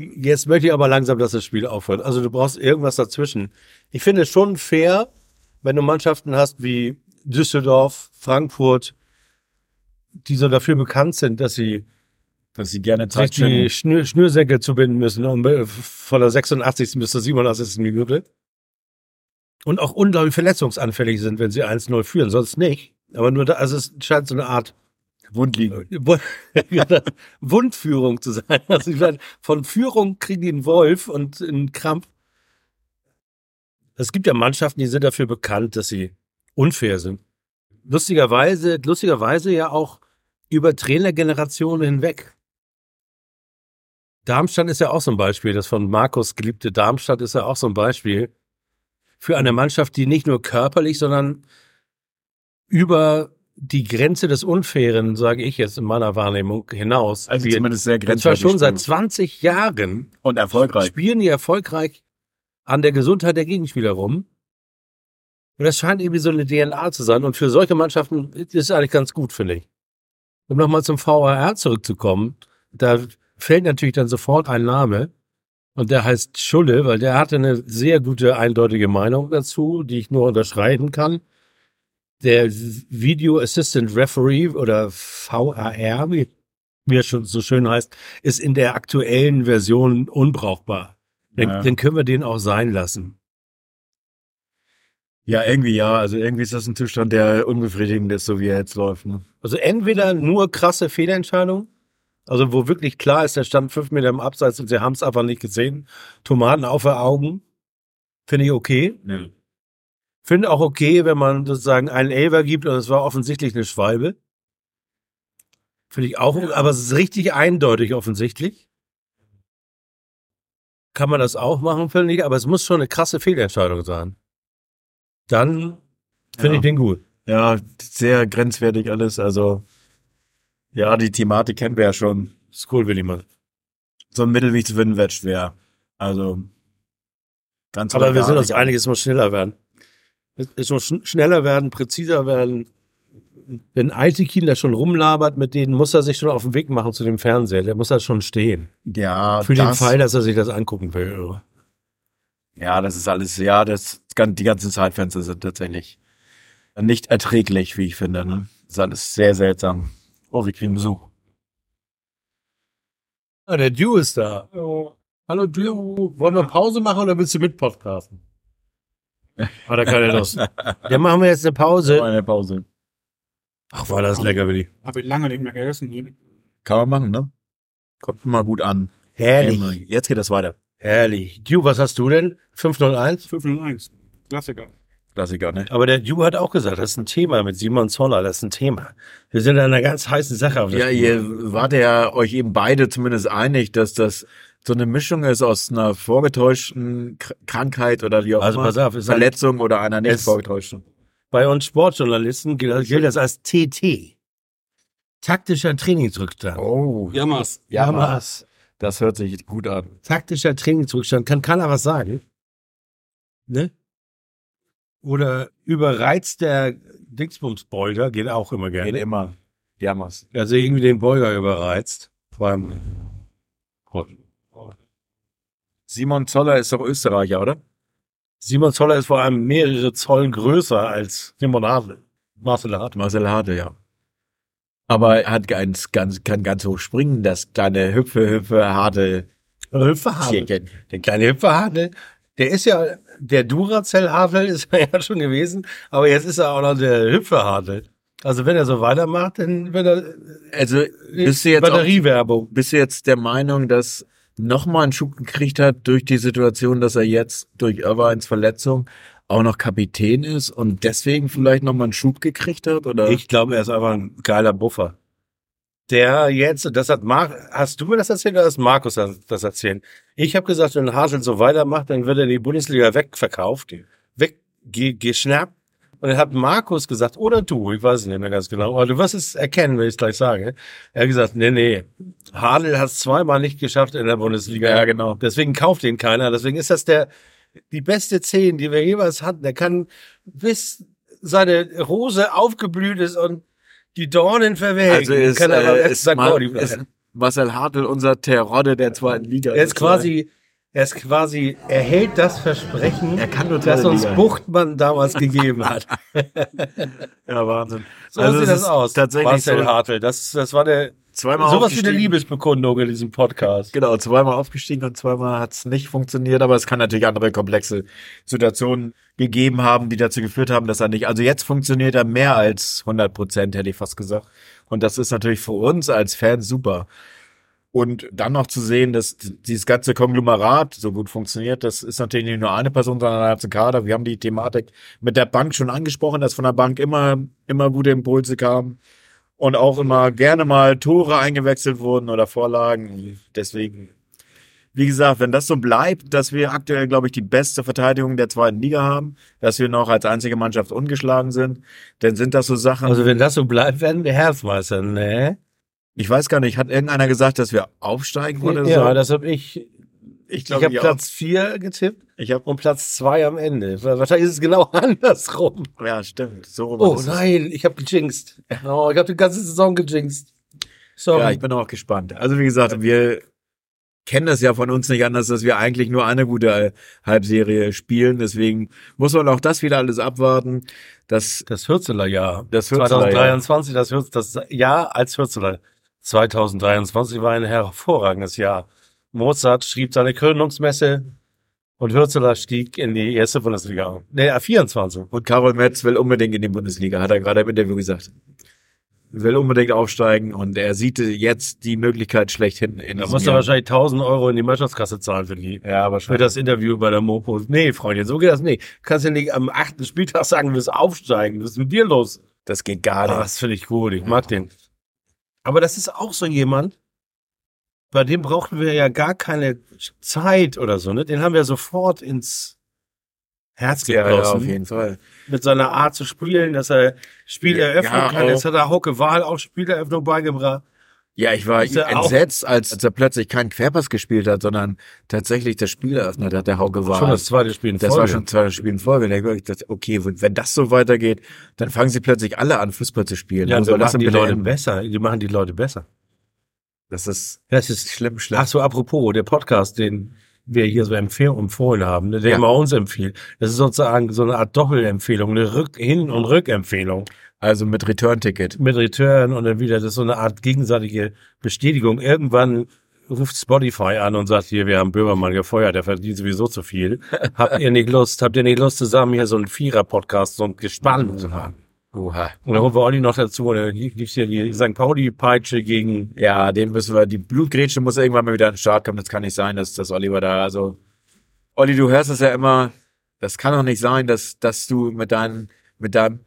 jetzt möchte ich aber langsam, dass das Spiel aufhört. Also du brauchst irgendwas dazwischen. Ich finde es schon fair, wenn du Mannschaften hast wie Düsseldorf, Frankfurt, die so dafür bekannt sind, dass sie Dass sie gerne Zeit die. Schnür Schnürsenkel zubinden müssen, um äh, von der 86. bis zur 87. Minute. Und auch unglaublich verletzungsanfällig sind, wenn sie 1-0 führen, sonst nicht. Aber nur da, also es scheint so eine Art Wundliegen. Wundführung zu sein. Also ich meine, von Führung kriegen die einen Wolf und einen Krampf. Es gibt ja Mannschaften, die sind dafür bekannt, dass sie unfair sind. Lustigerweise, lustigerweise ja auch über Trainergenerationen hinweg. Darmstadt ist ja auch so ein Beispiel. Das von Markus geliebte Darmstadt ist ja auch so ein Beispiel für eine Mannschaft, die nicht nur körperlich, sondern über die Grenze des Unfairen, sage ich jetzt in meiner Wahrnehmung, hinaus. Also Die- zumindest sehr und zwar grenzwertig. schon seit spielen. 20 Jahren und erfolgreich. spielen die erfolgreich an der Gesundheit der Gegenspieler rum. Und das scheint irgendwie so eine DNA zu sein. Und für solche Mannschaften ist es eigentlich ganz gut, finde ich. Um nochmal zum VAR zurückzukommen, da fällt natürlich dann sofort ein Name. Und der heißt Schulle, weil der hatte eine sehr gute, eindeutige Meinung dazu, die ich nur unterschreiben kann. Der Video Assistant Referee oder VAR, wie, wie er schon so schön heißt, ist in der aktuellen Version unbrauchbar. Dann, Ja. dann können wir den auch sein lassen. Ja, irgendwie ja. Also irgendwie ist das ein Zustand, der unbefriedigend ist, so wie er jetzt läuft. Ne? Also entweder nur krasse Fehlentscheidung, also wo wirklich klar ist, der stand fünf Meter im Abseits und sie haben es einfach nicht gesehen. Tomaten auf der Augen. Finde ich okay. Nee. Finde auch okay, wenn man sozusagen einen Elver gibt und es war offensichtlich eine Schwalbe. Finde ich auch, aber es ist richtig eindeutig offensichtlich. Kann man das auch machen, finde ich, aber es muss schon eine krasse Fehlentscheidung sein. Dann finde Ja. ich den gut. Ja, sehr grenzwertig alles. Also ja, die Thematik kennen wir ja schon. Ist cool, will ich mal. So ein Mittelweg zu finden wird schwer. Also ganz Aber wir sind uns nicht. einig, es muss schneller werden. Es schn- schneller werden, präziser werden. Wenn Altekin da schon rumlabert, mit denen muss er sich schon auf den Weg machen zu dem Fernseher. Der muss da schon stehen. Ja, Für den das, Fall, dass er sich das angucken will. Ja, das ist alles, ja, das, die ganzen Zeitfenster sind tatsächlich nicht erträglich, wie ich finde. Ne? Das ist alles sehr seltsam. Oh, wir kriegen Besuch. Ah, der Dew ist da. Hallo Dew. Wollen wir Pause machen oder willst du mit podcasten? Hat er keine Lust. Ja, machen wir jetzt eine Pause. Eine Pause. Ach, war das lecker, Willi. Habe ich lange nicht mehr gegessen. Kann man machen, ne? Kommt immer gut an. Herrlich. Jetzt geht das weiter. Herrlich. Dew, was hast du denn? 501? 501. Klassiker. Klassiker, ne? Aber der Dew hat auch gesagt, das ist ein Thema mit Simon Zoller, das ist ein Thema. Wir sind an einer ganz heißen Sache auf Ja, Spur. ihr wart ja euch eben beide zumindest einig, dass das so eine Mischung ist aus einer vorgetäuschten Kr- Krankheit oder wie auch Also immer. pass auf, ein- Verletzung oder einer nicht Es- vorgetäuschten. Bei uns Sportjournalisten gilt gilt das als TT. Taktischer Trainingsrückstand. Oh, Jammers. Jammers. Das hört sich gut an. Taktischer Trainingsrückstand. Kann keiner was sagen? Ne? Oder überreizter Dingsbumsbeuger geht auch immer Geht gerne. immer. Jammers. Also irgendwie den Beuger überreizt. Vor allem. Simon Zoller ist doch Österreicher, oder? Simon Zoller ist vor allem mehrere Zoll größer als Simon Adel. Marcel Hart. Marcel Harte, ja. Aber er hat ganz, ganz, kann ganz hoch springen, das kleine Hüpfe, Hüpfe, harte Hüpferhadel. Tierchen. Der kleine Hüpferhadel. Der ist ja, der Duracell-Hadel ist er ja schon gewesen, aber jetzt ist er auch noch der Hüpferhadel. Also wenn er so weitermacht, dann wird er Also, bist du jetzt auch, Batteriewerbung. bist du jetzt der Meinung, dass nochmal einen Schub gekriegt hat durch die Situation, dass er jetzt durch Irvines Verletzung auch noch Kapitän ist und deswegen vielleicht nochmal einen Schub gekriegt hat? Oder? Ich glaube, er ist einfach ein geiler Buffer. Der jetzt, das hat Mar hast du mir das erzählt oder hast Markus das das erzählt? Ich habe gesagt, wenn Hasel so weitermacht, dann wird er in die Bundesliga wegverkauft, weggeschnappt. Und dann hat Markus gesagt, oder du, ich weiß es nicht mehr ganz genau, aber du wirst es erkennen, wenn ich es gleich sage. Er hat gesagt, nee, nee, Hadel hat es zweimal nicht geschafft in der Bundesliga. Ja, genau. Deswegen kauft ihn keiner. Deswegen ist das der, die beste Zehn, die wir jeweils hatten. Der kann bis seine Rose aufgeblüht ist und die Dornen verwelken. also ist, kann er äh, beim ist. Marcel Hartl unser Terodde der zweiten Liga. Er ist quasi, er ist quasi, er hält das Versprechen, Er das uns Liga. Buchtmann damals gegeben hat. Ja, Wahnsinn. So Also sieht das aus. tatsächlich Marcel so- Hartl. Das, das war der, zweimal Sowas wie eine. Liebesbekundung in diesem Podcast. Genau, zweimal aufgestiegen und zweimal hat es nicht funktioniert, aber es kann natürlich andere komplexe Situationen gegeben haben, die dazu geführt haben, dass er nicht, also jetzt funktioniert er mehr als 100 Prozent, hätte ich fast gesagt. Und das ist natürlich für uns als Fans super. Und dann noch zu sehen, dass dieses ganze Konglomerat so gut funktioniert, das ist natürlich nicht nur eine Person, sondern ein ganzer Kader. Wir haben die Thematik mit der Bank schon angesprochen, dass von der Bank immer, immer gute Impulse kamen und auch immer gerne mal Tore eingewechselt wurden oder Vorlagen. Deswegen, wie gesagt, wenn das so bleibt, dass wir aktuell, glaube ich, die beste Verteidigung der zweiten Liga haben, dass wir noch als einzige Mannschaft ungeschlagen sind, dann sind das so Sachen. Also wenn das so bleibt, werden wir Herzmeister, ne? Ich weiß gar nicht, hat irgendeiner gesagt, dass wir aufsteigen oder ja, so? das habe ich. ich Ich glaube, habe ich Platz vier getippt auch. Ich habe, und Platz zwei am Ende. Wahrscheinlich ist es genau andersrum. ja, stimmt. So rum Oh nein, ich habe gejinxt. Oh, ich habe die ganze Saison gejinxt. Sorry. Ja, ich bin auch gespannt. Also wie gesagt, wir kennen das ja von uns nicht anders, dass wir eigentlich nur eine gute Halbserie spielen. Deswegen muss man auch das wieder alles abwarten. Das, das Hürzeler Jahr. das Hürzeler, 2023, das, Hürz, das Jahr als Hürzeler. 2023 war ein hervorragendes Jahr. Mozart schrieb seine Krönungsmesse und Hürzeler stieg in die erste Bundesliga. Nee, 24. Und Karol Metz will unbedingt in die Bundesliga, hat er gerade im Interview gesagt. Will unbedingt aufsteigen und er sieht jetzt die Möglichkeit schlechthin in Da musst du wahrscheinlich 1000 Euro in die Mannschaftskasse zahlen für die. Ja, Für wahrscheinlich. das Interview bei der Mopo. Nee, Freundin, so geht das nicht. Kannst ja nicht am achten Spieltag sagen, du willst aufsteigen. Was ist mit dir los? Das geht gar Ah, nicht. das finde ich gut. Ich mag den. Aber das ist auch so jemand, bei dem brauchten wir ja gar keine Zeit oder so, ne? Den haben wir sofort ins Herz Ja, ja, gegossen. auf jeden Fall. mit seiner Art zu spielen, dass er Spieleröffnung Ja, kann. Jetzt hat er Hauke Wahl auch Spieleröffnung beigebracht. Ja, ich war entsetzt, als, er plötzlich keinen Querpass gespielt hat, sondern tatsächlich das Spiel eröffnet hat, der Hauke war. Schon das zweite Spiel in Das Folge. war schon zwei Spiele in Folge. Da ich gedacht, okay, wenn das so weitergeht, dann fangen sie plötzlich alle an, Fußball zu spielen. ja, das machen die Leute besser. Die machen die Leute besser. Das ist Das ist schlimm, schlimm. Ach so, apropos, der Podcast, den wir hier so empfehlen, empfohlen haben, ne, der Ja. immer uns empfiehlt. Das ist sozusagen so eine Art Doppelempfehlung, eine Rück-, Hin- und Rückempfehlung Also mit Return-Ticket. mit Return und dann wieder, das ist so eine Art gegenseitige Bestätigung. Irgendwann ruft Spotify an und sagt, hier, wir haben Böhmermann gefeuert, der verdient sowieso zu viel. Habt ihr nicht Lust, habt ihr nicht Lust, zusammen hier so einen Vierer-Podcast, so ein Gespann zu haben? Oha. Und dann holen wir Olli noch dazu, dann gibt's hier die St. Pauli-Peitsche gegen Ja, den müssen wir, die Blutgrätsche muss irgendwann mal wieder an den Start kommen. Das kann nicht sein, dass, dass Oliver da, also, Olli, du hörst es ja immer, das kann doch nicht sein, dass, dass du mit deinem, mit deinem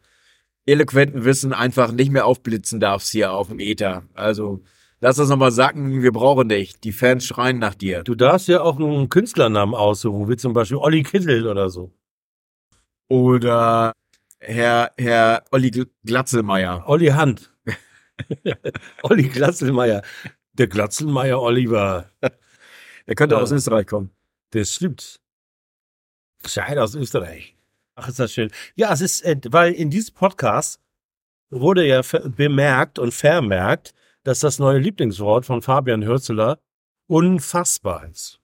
eloquenten Wissen einfach nicht mehr aufblitzen darfst hier auf dem Ether. Also, lass das nochmal sacken, wir brauchen dich. Die Fans schreien nach dir. Du darfst ja auch einen Künstlernamen aussuchen, wie zum Beispiel Olli Kittel oder so. Oder Herr, Herr Olli Gl- Glatzelmeier. Olli Hand. Olli Glatzelmeier. Der Glatzelmeier Oliver. Der könnte Ja. aus Österreich kommen. Das stimmt. Schein aus Österreich. Ach, ist das schön. Ja, es ist, äh, weil in diesem Podcast wurde ja bemerkt und vermerkt, dass das neue Lieblingswort von Fabian Hürzeler unfassbar ist.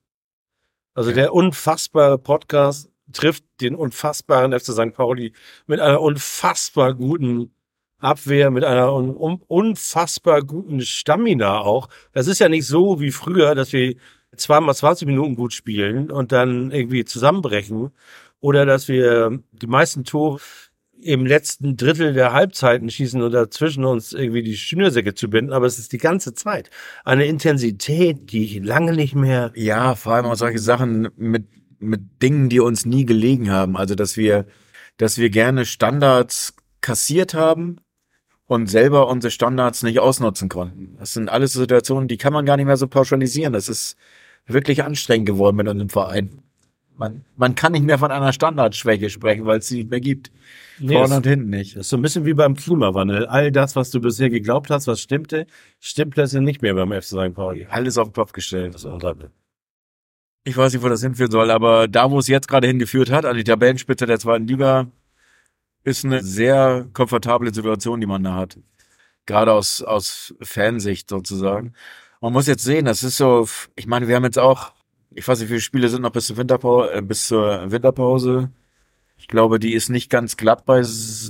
Also Ja. der unfassbare Podcast trifft den unfassbaren FC St. Pauli mit einer unfassbar guten Abwehr, mit einer un unfassbar guten Stamina auch. Das ist ja nicht so wie früher, dass wir zweimal 20 Minuten gut spielen und dann irgendwie zusammenbrechen oder dass wir die meisten Tore im letzten Drittel der Halbzeiten schießen und dazwischen uns irgendwie die Schnürsäcke zu binden, aber es ist die ganze Zeit eine Intensität, die ich lange nicht mehr Ja, vor allem auch solche Sachen mit, mit Dingen, die uns nie gelegen haben. Also, dass wir, dass wir gerne Standards kassiert haben und selber unsere Standards nicht ausnutzen konnten. Das sind alles Situationen, die kann man gar nicht mehr so pauschalisieren. Das ist wirklich anstrengend geworden mit unserem Verein. Man, man kann nicht mehr von einer Standardschwäche sprechen, weil es sie nicht mehr gibt. Nee, Vorne und hinten nicht. Das ist so ein bisschen wie beim Klimawandel. All das, was du bisher geglaubt hast, was stimmte, stimmt plötzlich nicht mehr beim FC St. Pauli. Alles auf den Kopf gestellt. Das ist unglaublich. Ich weiß nicht, wo das hinführen soll, aber da, wo es jetzt gerade hingeführt hat, an die Tabellenspitze der zweiten Liga, ist eine sehr komfortable Situation, die man da hat. Gerade aus, aus Fansicht sozusagen. Man muss jetzt sehen, das ist so, ich meine, wir haben jetzt auch, ich weiß nicht, wie viele Spiele sind noch bis zur Winterpause, äh, bis zur Winterpause. Ich glaube, die ist nicht ganz glatt bei,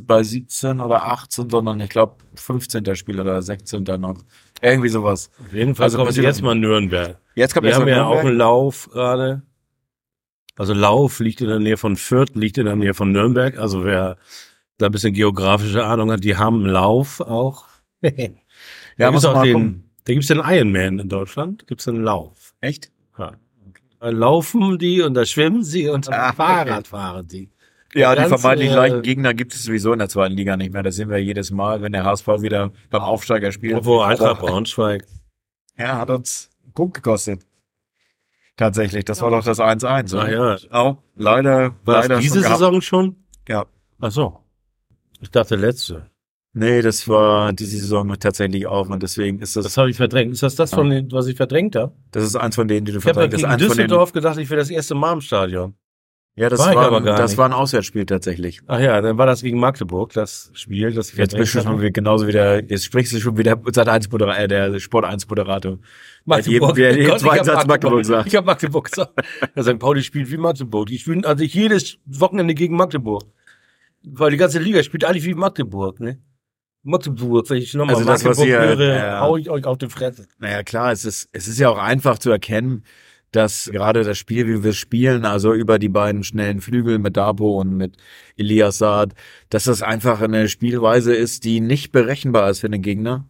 bei 17 oder 18, sondern ich glaube 15. Spiel oder 16. noch. Irgendwie sowas. Auf jeden Fall Also kommt jetzt mal Nürnberg. Jetzt kommt Wir erst haben mal ja auch einen Lauf gerade. Also Lauf liegt in der Nähe von Fürth, liegt in der Nähe von Nürnberg. Also wer da ein bisschen geografische Ahnung hat, die haben einen Lauf auch. da Ja, gibt's muss auch den, gucken. da gibt's den Ironman in Deutschland, gibt's einen Lauf. Echt? Ja. Da laufen die und da schwimmen sie und Ah, okay. Fahrrad fahren die. Ja, die vermeintlich äh, leichten Gegner gibt es sowieso in der zweiten Liga nicht mehr. Das sehen wir jedes Mal, wenn der HSV wieder beim Aufsteiger spielt. Obwohl Eintracht Braunschweig. Ja, hat uns einen Punkt gekostet. Tatsächlich, das war doch das 1-1. Ah, oder? ja. Auch leider, War leider diese schon. Saison schon? Ja. Ach so. Ich dachte letzte. Nee, das war diese Saison tatsächlich auch und deswegen ist das, Das habe ich verdrängt. Ist das das, von den, was ich verdrängt habe? das ist eins von denen, die du Ich habe verdrängt hast. Eins von denen, Düsseldorf gedacht, ich wäre das erste Mal im Stadion. ja, das war war, ich das nicht. war ein Auswärtsspiel tatsächlich. Ach ja, dann war das gegen Magdeburg, das Spiel, das ich Jetzt bist du schon wieder genauso wieder, jetzt sprichst du schon wieder seit 1 Moderator, äh, der Sport 1 Moderator. Magdeburg. Jeden- jeden Gott, zweiten ich Satz Magdeburg gesagt. Ich habe Magdeburg gesagt. Ja, St. Pauli spielt wie Magdeburg. Die spielen also jedes Wochenende gegen Magdeburg. Weil die ganze Liga spielt eigentlich wie Magdeburg, ne? Magdeburg, wenn ich nochmal Also das, was ihr- höre, ja. hau ich euch auf die Fresse. Naja, klar, es ist, es ist ja auch einfach zu erkennen, dass gerade das Spiel, wie wir spielen, also über die beiden schnellen Flügel mit Dabo und mit Elias Saad, dass das einfach eine Spielweise ist, die nicht berechenbar ist für den Gegner.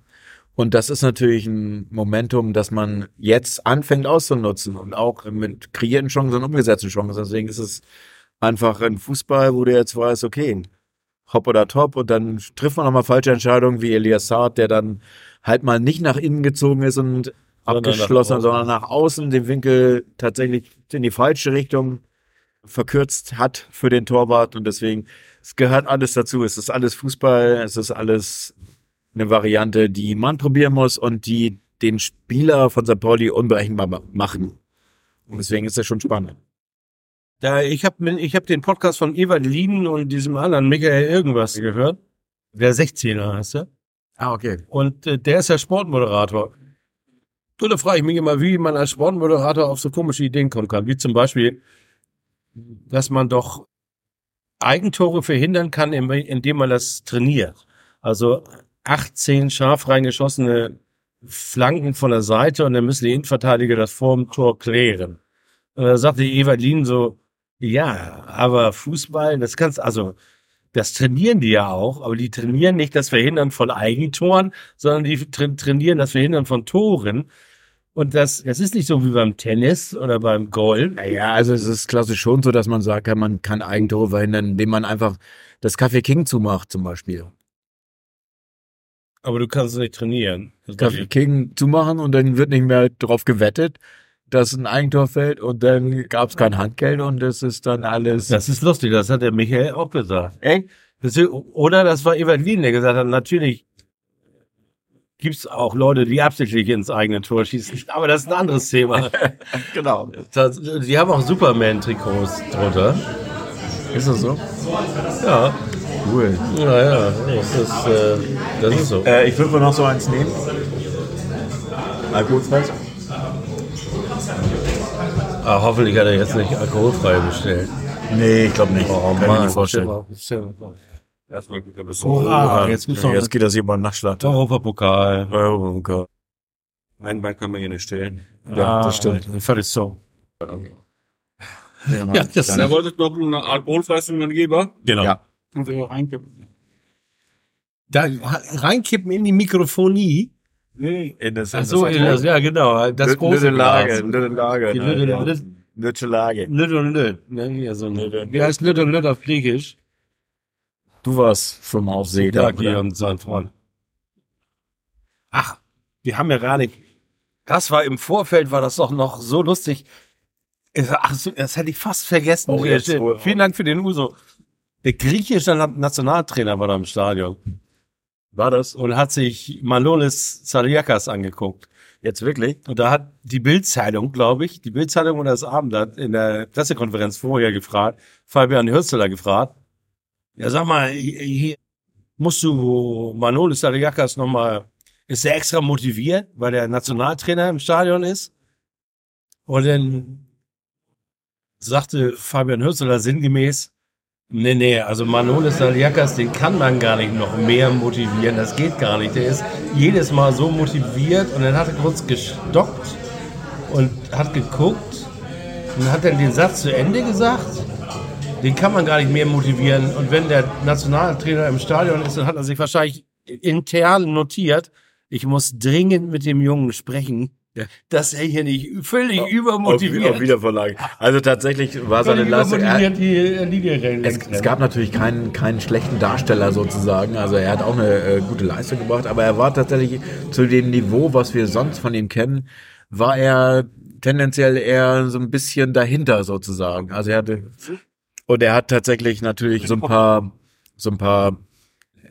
Und das ist natürlich ein Momentum, das man jetzt anfängt auszunutzen und auch mit kreierten Chancen und umgesetzten Chancen. Deswegen ist es einfach ein Fußball, wo du jetzt weißt, okay, hopp oder top und dann trifft man nochmal falsche Entscheidungen wie Elias Saad, der dann halt mal nicht nach innen gezogen ist und abgeschlossen, sondern nach außen den Winkel tatsächlich in die falsche Richtung verkürzt hat für den Torwart und deswegen, es gehört alles dazu. Es ist alles Fußball, es ist alles eine Variante, die man probieren muss und die den Spieler von St. Pauli unberechenbar ma- machen. Und deswegen ist das schon spannend. Da, ich habe ich hab den Podcast von Ewald Lieden und diesem anderen Michael irgendwas gehört. Der 16er heißt er. Ah, okay. Und äh, der ist ja Sportmoderator. Und da frage ich mich immer, wie man als Sportmoderator auf so komische Ideen kommen kann. Wie zum Beispiel, dass man doch Eigentore verhindern kann, indem man das trainiert. Also 18 scharf reingeschossene Flanken von der Seite und dann müssen die Innenverteidiger das vor dem Tor klären. Und da sagte Evalin so, ja, aber Fußball, das kannst, also, das trainieren die ja auch, aber die trainieren nicht das Verhindern von Eigentoren, sondern die tra trainieren das Verhindern von Toren. Und das, das ist nicht so wie beim Tennis oder beim Golf. Naja, also es ist klassisch schon so, dass man sagt, ja, man kann Eigentore verhindern, indem man einfach das Café King zumacht zum Beispiel. Aber du kannst es nicht trainieren. Das Café King zumachen und dann wird nicht mehr drauf gewettet, dass ein Eigentor fällt und dann gab es kein Handgeld und das ist dann alles. Das ist lustig, das hat der Michael auch gesagt. Echt? Das ist, oder das war Evalin, der gesagt hat, natürlich gibt's auch Leute, die absichtlich ins eigene Tor schießen. Aber das ist ein anderes Thema. Genau. Das, die haben auch Superman-Trikots drunter. Ist das so? Ja, Cool. naja, das ist, äh, das ist so. Äh, ich würde mal noch so eins nehmen. Alkoholfrei? Ah, hoffentlich hat er jetzt nicht alkoholfrei bestellt. Nee, ich glaube nicht. Oh Kann ich mir Mann, vorstellen. Ah, jetzt muss noch Jetzt geht das hier mal Nachschlag. Europapokal. Europapokal. Mein Bein kann man hier nicht stellen. Ja, das stimmt. Völlig so. Ja, Ja, das Da wollte ich noch einen alkoholfreien Geber Genau. Ja. und so reinkippen. Da reinkippen in die Mikrofonie. In das, Ach so, in das, ja genau. Das Lütte große Lage, Glas. Lütte Lage. Die Lütte, Lütte, Lütte Lage. Lütte und Lütte. Ne, hier so ein, wie heißt Lütte und Lütte auf Griechisch? Du warst schon mal auf See da. Oder? und sein Freund. Ach, wir haben ja gerade, das war im Vorfeld, war das doch noch so lustig. Ach, so, das hätte ich fast vergessen. Oh, jetzt Vielen. Dank für den Uso. Der griechische Na- Nationaltrainer war da im Stadion War das? und hat sich Manolis Saliakas angeguckt. Jetzt wirklich? Und da hat die Bildzeitung, glaube ich, die Bildzeitung oder das Abendblatt in der Pressekonferenz vorher gefragt, Fabian Hürzeler gefragt, ja sag mal, hier, hier musst du Manolis Saliakas nochmal, ist er extra motiviert, weil der Nationaltrainer im Stadion ist? Und dann sagte Fabian Hürzeler sinngemäß, Nee, nee, also Manolis Saliakas, den kann man gar nicht noch mehr motivieren. Das geht gar nicht. Der ist jedes Mal so motiviert und dann hat er kurz gestoppt und hat geguckt und hat dann den Satz zu Ende gesagt. Den kann man gar nicht mehr motivieren. Und wenn der Nationaltrainer im Stadion ist, dann hat er sich wahrscheinlich intern notiert, ich muss dringend mit dem Jungen sprechen, dass er hier nicht völlig übermotiviert Auf Wiedervorlage. Also tatsächlich war seine Leistung. Er, die rennt. es, es gab natürlich keinen, keinen schlechten Darsteller sozusagen. Also er hat auch eine äh, gute Leistung gebracht, aber er war tatsächlich zu dem Niveau, was wir sonst von ihm kennen, war er tendenziell eher so ein bisschen dahinter sozusagen. Also er hatte und er hat tatsächlich natürlich so ein paar so ein paar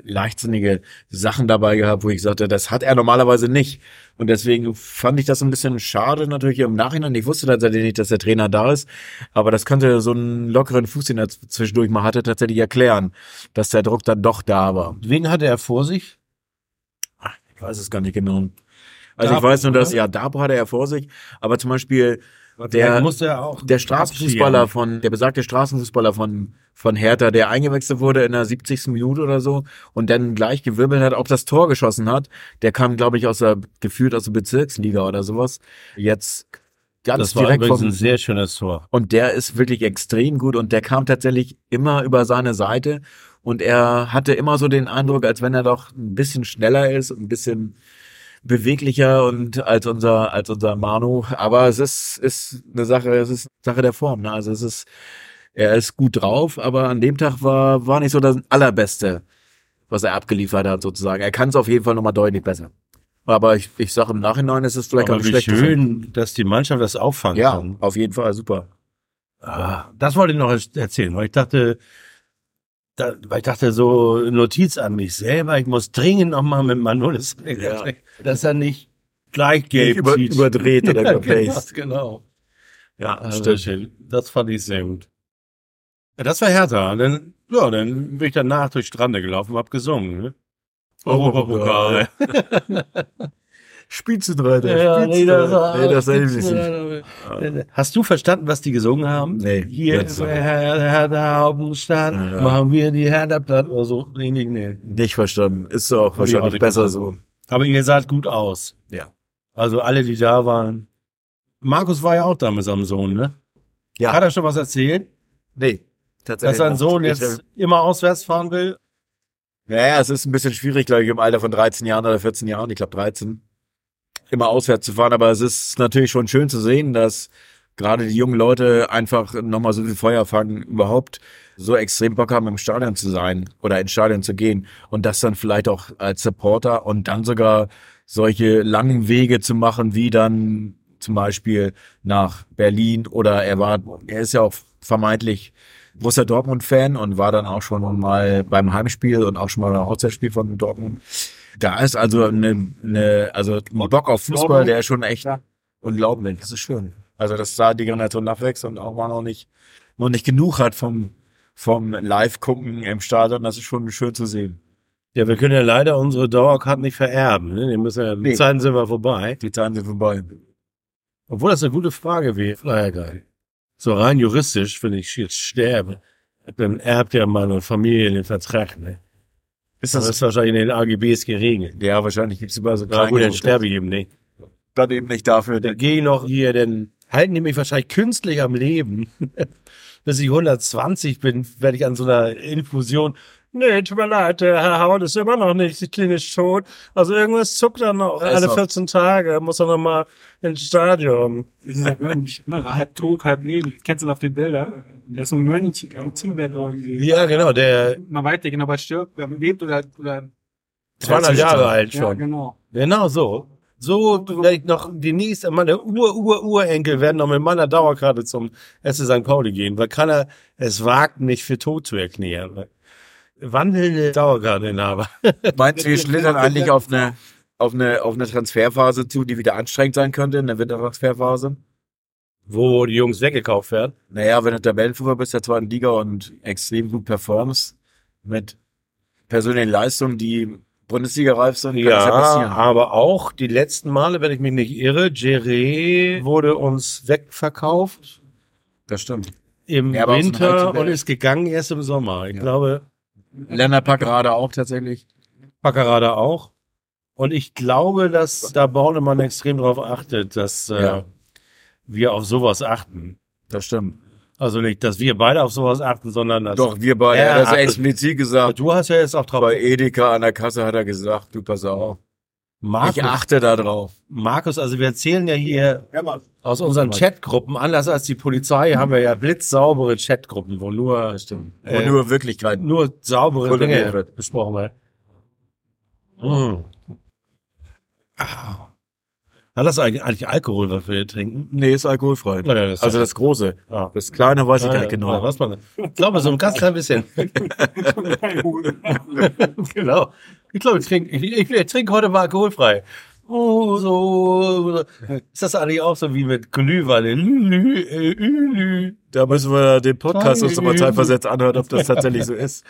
leichtsinnige Sachen dabei gehabt, wo ich sagte, das hat er normalerweise nicht. Und deswegen fand ich das ein bisschen schade natürlich im Nachhinein. Ich wusste tatsächlich nicht, dass der Trainer da ist, aber das könnte so einen lockeren Fuß, den er zwischendurch mal hatte, tatsächlich erklären, dass der Druck dann doch da war. Wen hatte er vor sich? Ich weiß es gar nicht genau. Also ich Dabo, weiß nur, dass, oder? ja, Dabo hatte er vor sich, aber zum Beispiel der, er der Straßenfußballer von, der besagte Straßenfußballer von, von Hertha, der eingewechselt wurde in der 70. Minute oder so und dann gleich gewirbelt hat, auch das Tor geschossen hat, der kam, glaube ich, aus der, gefühlt aus der Bezirksliga oder sowas. Jetzt ganz Das war direkt übrigens vom, ein sehr schönes Tor. und der ist wirklich extrem gut und der kam tatsächlich immer über seine Seite und er hatte immer so den Eindruck, als wenn er doch ein bisschen schneller ist, ein bisschen beweglicher und als unser als unser Manu, aber es ist ist eine Sache, es ist eine Sache der Form, ne? Also es ist er ist gut drauf, aber an dem Tag war war nicht so das allerbeste, was er abgeliefert hat sozusagen. Er kann es auf jeden Fall noch mal deutlich besser. Aber ich ich sage im Nachhinein ist es vielleicht auch Aber nicht wie schlecht. schön, dass die Mannschaft das auffangen Ja, kann. auf jeden Fall super. Ah, das wollte ich noch erzählen, weil ich dachte, da, weil ich dachte so Notiz an mich selber, ich muss dringend noch mal mit Manolis Ja. dass er nicht gleich gelb Nicht über- überdreht oder ja, genau, genau. Ja, Also-. Das fand ich sehr gut. Ja, das war härter. Dann, ja, dann bin ich danach durch Strande gelaufen und hab gesungen. Ne? Europapokal. Spitzenreiter, Ja, nee, das war- Nee, das nicht. Hast du verstanden, was die gesungen haben? Nee, Hier ist der Herr, Hauptstadt, Ja. machen wir die Hertha platt oder so. Nee, nee, nee. Nicht verstanden. Ist auch wahrscheinlich besser so. Aber ihr saht gut aus. Ja. Also alle, die da waren. Markus war ja auch da mit seinem Sohn, ne? Ja. Hat er schon was erzählt? Nee. Dass sein Sohn jetzt immer auswärts fahren will? Naja, es ist ein bisschen schwierig, glaube ich, im Alter von 13 Jahren oder 14 Jahren, ich glaube 13, immer auswärts zu fahren. Aber es ist natürlich schon schön zu sehen, dass gerade die jungen Leute einfach nochmal so viel Feuer fangen, überhaupt so extrem Bock haben, im Stadion zu sein oder ins Stadion zu gehen. Und das dann vielleicht auch als Supporter und dann sogar solche langen Wege zu machen, wie dann zum Beispiel nach Berlin oder er war, er ist ja auch vermeintlich großer Dortmund-Fan und war dann auch schon mal beim Heimspiel und auch schon mal beim Auswärtsspiel von Dortmund. Da ist also eine, eine also ein Bock auf Fußball, der ist schon echt unglaublich. Das ist schön. Also dass da die Generation nachwächst und auch mal noch nicht noch nicht genug hat vom vom Live-Gucken im Stadion. Das ist schon schön zu sehen. Ja, wir können ja leider unsere Dauerkarte nicht vererben. Ne? Die müssen ja, die Nee. Zeiten sind wir vorbei. Die Zeiten sind vorbei. Obwohl das eine gute Frage wäre. Naja, geil. So rein juristisch, wenn ich jetzt sterbe, dann erbt ja meine Familie den Vertrag. Ne? Ist Das das, ist wahrscheinlich in den AGBs geregelt. ja, wahrscheinlich gibt's überall so Na gut, dann sterbe ich eben nicht. dann eben nicht dafür. Dann gehe ich noch hier, dann halten die mich wahrscheinlich künstlich am Leben. Bis ich 120 bin, werde ich an so einer Infusion. Nee, tut mir leid, der Herr Haut ist immer noch nicht klinisch tot. Also irgendwas zuckt er noch. Ist Alle noch- 14 Tage muss er noch mal ins Stadion. Dieser Mönch, ne, halb tot, halb leben. Kennst du auf den Bildern? Der ist so ein Mönch am Zimmerbett irgendwie. Ja, genau, der Man weiß nicht genau, was stirbt, wer lebt oder, oder 200 Jahre alt ja, schon. genau. Genau so. So werde ich noch die nächste, meine Ur-Ur-Urenkel werden noch mit meiner Dauerkarte zum SC St. Pauli gehen, weil keiner es wagt, mich für tot zu erklären. Wandelnde Dauerkarteninhaber. Meinst du, wir schlittern eigentlich auf eine, auf eine, auf eine Transferphase zu, die wieder anstrengend sein könnte, eine Wintertransferphase? Wo die Jungs weggekauft werden. Naja, wenn du Tabellenführer bist der zweiten Liga und extrem gut performst mit persönlichen Leistungen, die Bundesliga-reif sind, kann das ja Ja, passieren. aber auch die letzten Male, wenn ich mich nicht irre, Jeré wurde uns wegverkauft. Das stimmt. im Ja, Winter und ist gegangen erst im Sommer. Ich glaube, Lennart Packerade auch tatsächlich. Packerada auch. Und ich glaube, dass da Bornemann extrem darauf achtet, dass äh, Ja. wir auf sowas achten. Das stimmt. Also nicht, dass wir beide auf sowas achten, sondern dass Doch, wir beide. Er hat das explizit gesagt. du hast ja jetzt auch drauf. Bei Edeka an der Kasse hat er gesagt, du pass auf. Markus, Ich achte da drauf. Markus, also wir erzählen ja hier aus unseren Chatgruppen, anders als die Polizei, haben wir ja blitzsaubere Chatgruppen, wo nur, Und äh, nur Wirklichkeit. nur saubere Dinge wird. besprochen werden. Mm. Ah. Hat das eigentlich, eigentlich Alkohol, was wir hier trinken? Nee, ist alkoholfrei. Ja, ja, das- also das große. Ja. Das kleine weiß ich gar nicht genau. Was man, ich glaube, so ein ganz klein bisschen. genau. Ich glaube, ich trinke, ich, ich, ich trinke heute mal alkoholfrei. Oh, so. Ist das eigentlich auch so wie mit Glühwein? Lü, lü, äh. Da müssen wir den Podcast uns nochmal zeitversetzt anhören, ob das tatsächlich so ist.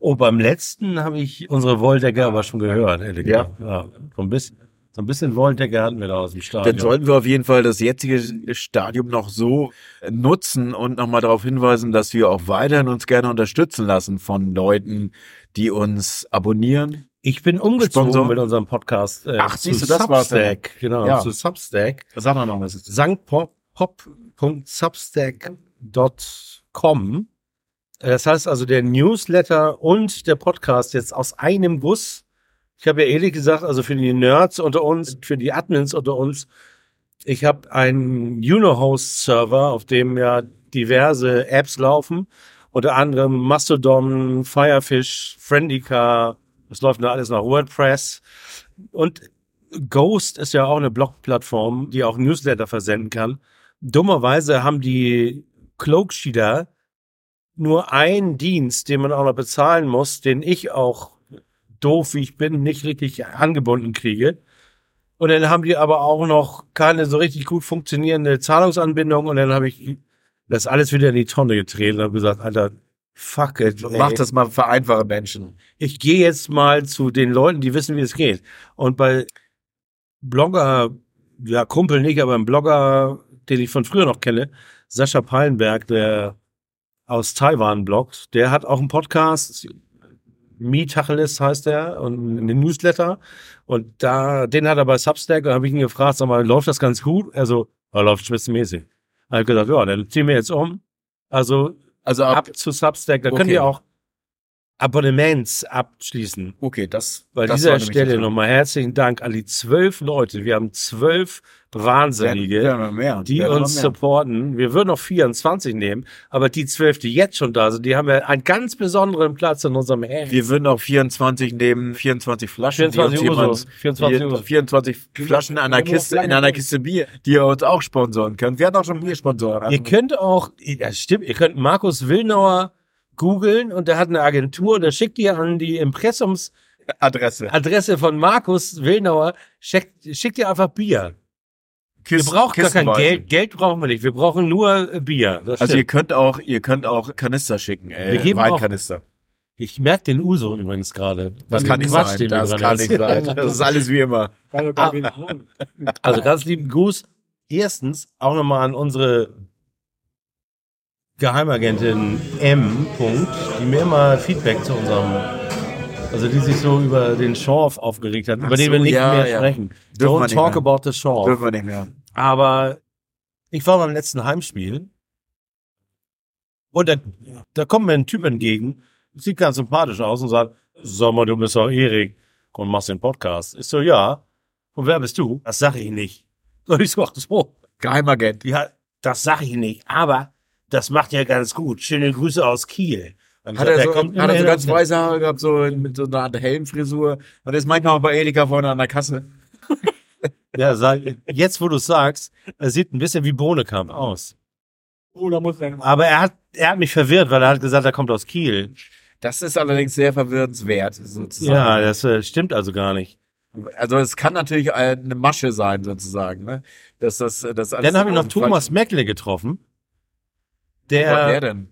Oh, beim letzten habe ich unsere Wolldecke aber schon gehört, ehrlich Ja. ja. So ein bisschen, so ein bisschen Wolldecke hatten wir da aus dem Stadion. Dann sollten wir auf jeden Fall das jetzige Stadium noch so nutzen und nochmal darauf hinweisen, dass wir auch weiterhin uns gerne unterstützen lassen von Leuten, die uns abonnieren. Ich bin umgezogen Sponsor. mit unserem Podcast äh, Ach, siehst du, das. Substack. Genau, Ja. zu Substack. Sag doch noch was. sangpop.substack.com. Das heißt also der Newsletter und der Podcast jetzt aus einem Guss. Ich habe ja ehrlich gesagt, also für die Nerds unter uns, für die Admins unter uns, ich habe einen Unohost-Server, auf dem ja diverse Apps laufen, unter anderem Mastodon, Firefish, Friendica, das läuft da alles nach WordPress. Und Ghost ist ja auch eine Blog-Plattform, die auch Newsletter versenden kann. Dummerweise haben die Cloaksheeder nur einen Dienst, den man auch noch bezahlen muss, den ich auch doof wie ich bin, nicht richtig angebunden kriege. Und dann haben die aber auch noch keine so richtig gut funktionierende Zahlungsanbindung und dann habe ich das alles wieder in die Tonne getreten und habe gesagt, Alter, fuck it. ey. Mach das mal für einfache Menschen. Ich gehe jetzt mal zu den Leuten, die wissen, wie es geht. Und bei Blogger, ja, Kumpel nicht, aber ein Blogger, den ich von früher noch kenne, Sascha Pallenberg, der aus Taiwan bloggt, der hat auch einen Podcast, Me Tacheles heißt er, und einen Newsletter. Und da, den hat er bei Substack, und habe ich ihn gefragt, sag mal, läuft das ganz gut? Also, er läuft spitzenmäßig. Er hat gesagt, ja, dann ziehen wir jetzt um. Also, Also ab, ab zu Substack, da Okay. könnt ihr auch Abonnements abschließen. okay, das, Bei das dieser Stelle nochmal herzlichen Dank an die zwölf Leute. Wir haben zwölf Wahnsinnige, mehr. die uns supporten. Wir würden noch 24 nehmen, aber die zwölf, die jetzt schon da sind, die haben ja einen ganz besonderen Platz in unserem Herzen. Wir würden auch 24 nehmen, 24 Flaschen. die 24 uns Uhr jemand- so. 24 die- Uhr. 24 Flaschen in einer Kiste, in einer Kiste Bier, die ihr uns auch sponsoren könnt. Wir hatten auch schon Biersponsoren. Ihr könnt auch, das stimmt, ihr könnt Markus Willnauer googeln und der hat eine Agentur und der schickt ihr an die Impressumsadresse Adresse. von Markus Willnauer, schickt, schickt ihr einfach Bier. Wir Kisten- brauchen gar kein. Geld. Geld brauchen wir nicht. Wir brauchen nur äh, Bier. Das Also ihr könnt auch, ihr könnt auch Kanister schicken, äh, Wir geben auch- Weinkanister. ich merke den Uso übrigens gerade. Das Den kann nicht Quatsch, sein. wir Das kann nicht sein. Das ist alles wie immer. Also ganz lieben Gruß. Erstens auch nochmal an unsere Geheimagentin M. Punkt, die mir immer Feedback zu unserem, also die sich so über den Schorf aufgeregt hat, über den so, wir nicht ja, mehr ja. sprechen. Dürfen Don't talk mehr. about the Schorf. Dürfen wir nicht mehr. Aber ich war beim letzten Heimspiel und da, da kommt mir ein Typ entgegen, sieht ganz sympathisch aus und sagt, sag mal, du bist doch Erik und machst den Podcast. Ich so, ja. Und wer bist du? Das sag ich nicht. Und ich so, ach so, Geheimagent. ja, das sag ich nicht. Aber das macht ja ganz gut. Schöne Grüße aus Kiel. Dann Hat er so, kommt hat er so ganz der- weiße Haare gehabt, so mit so einer Art Helmfrisur. Und ist manchmal auch bei Edeka vorne an der Kasse. Ja, sag, jetzt wo du sagst, er sieht ein bisschen wie Bohnekamp aus. Oh, da muss sein. Aber er hat, er hat mich verwirrt, weil er hat gesagt, er kommt aus Kiel. Das ist allerdings sehr verwirrenswert, sozusagen. Ja, das äh, stimmt also gar nicht. Also es kann natürlich äh, eine Masche sein, sozusagen. Ne? Dass das, das alles Dann habe ich noch Thomas Meckle getroffen. Wer war der Der, denn?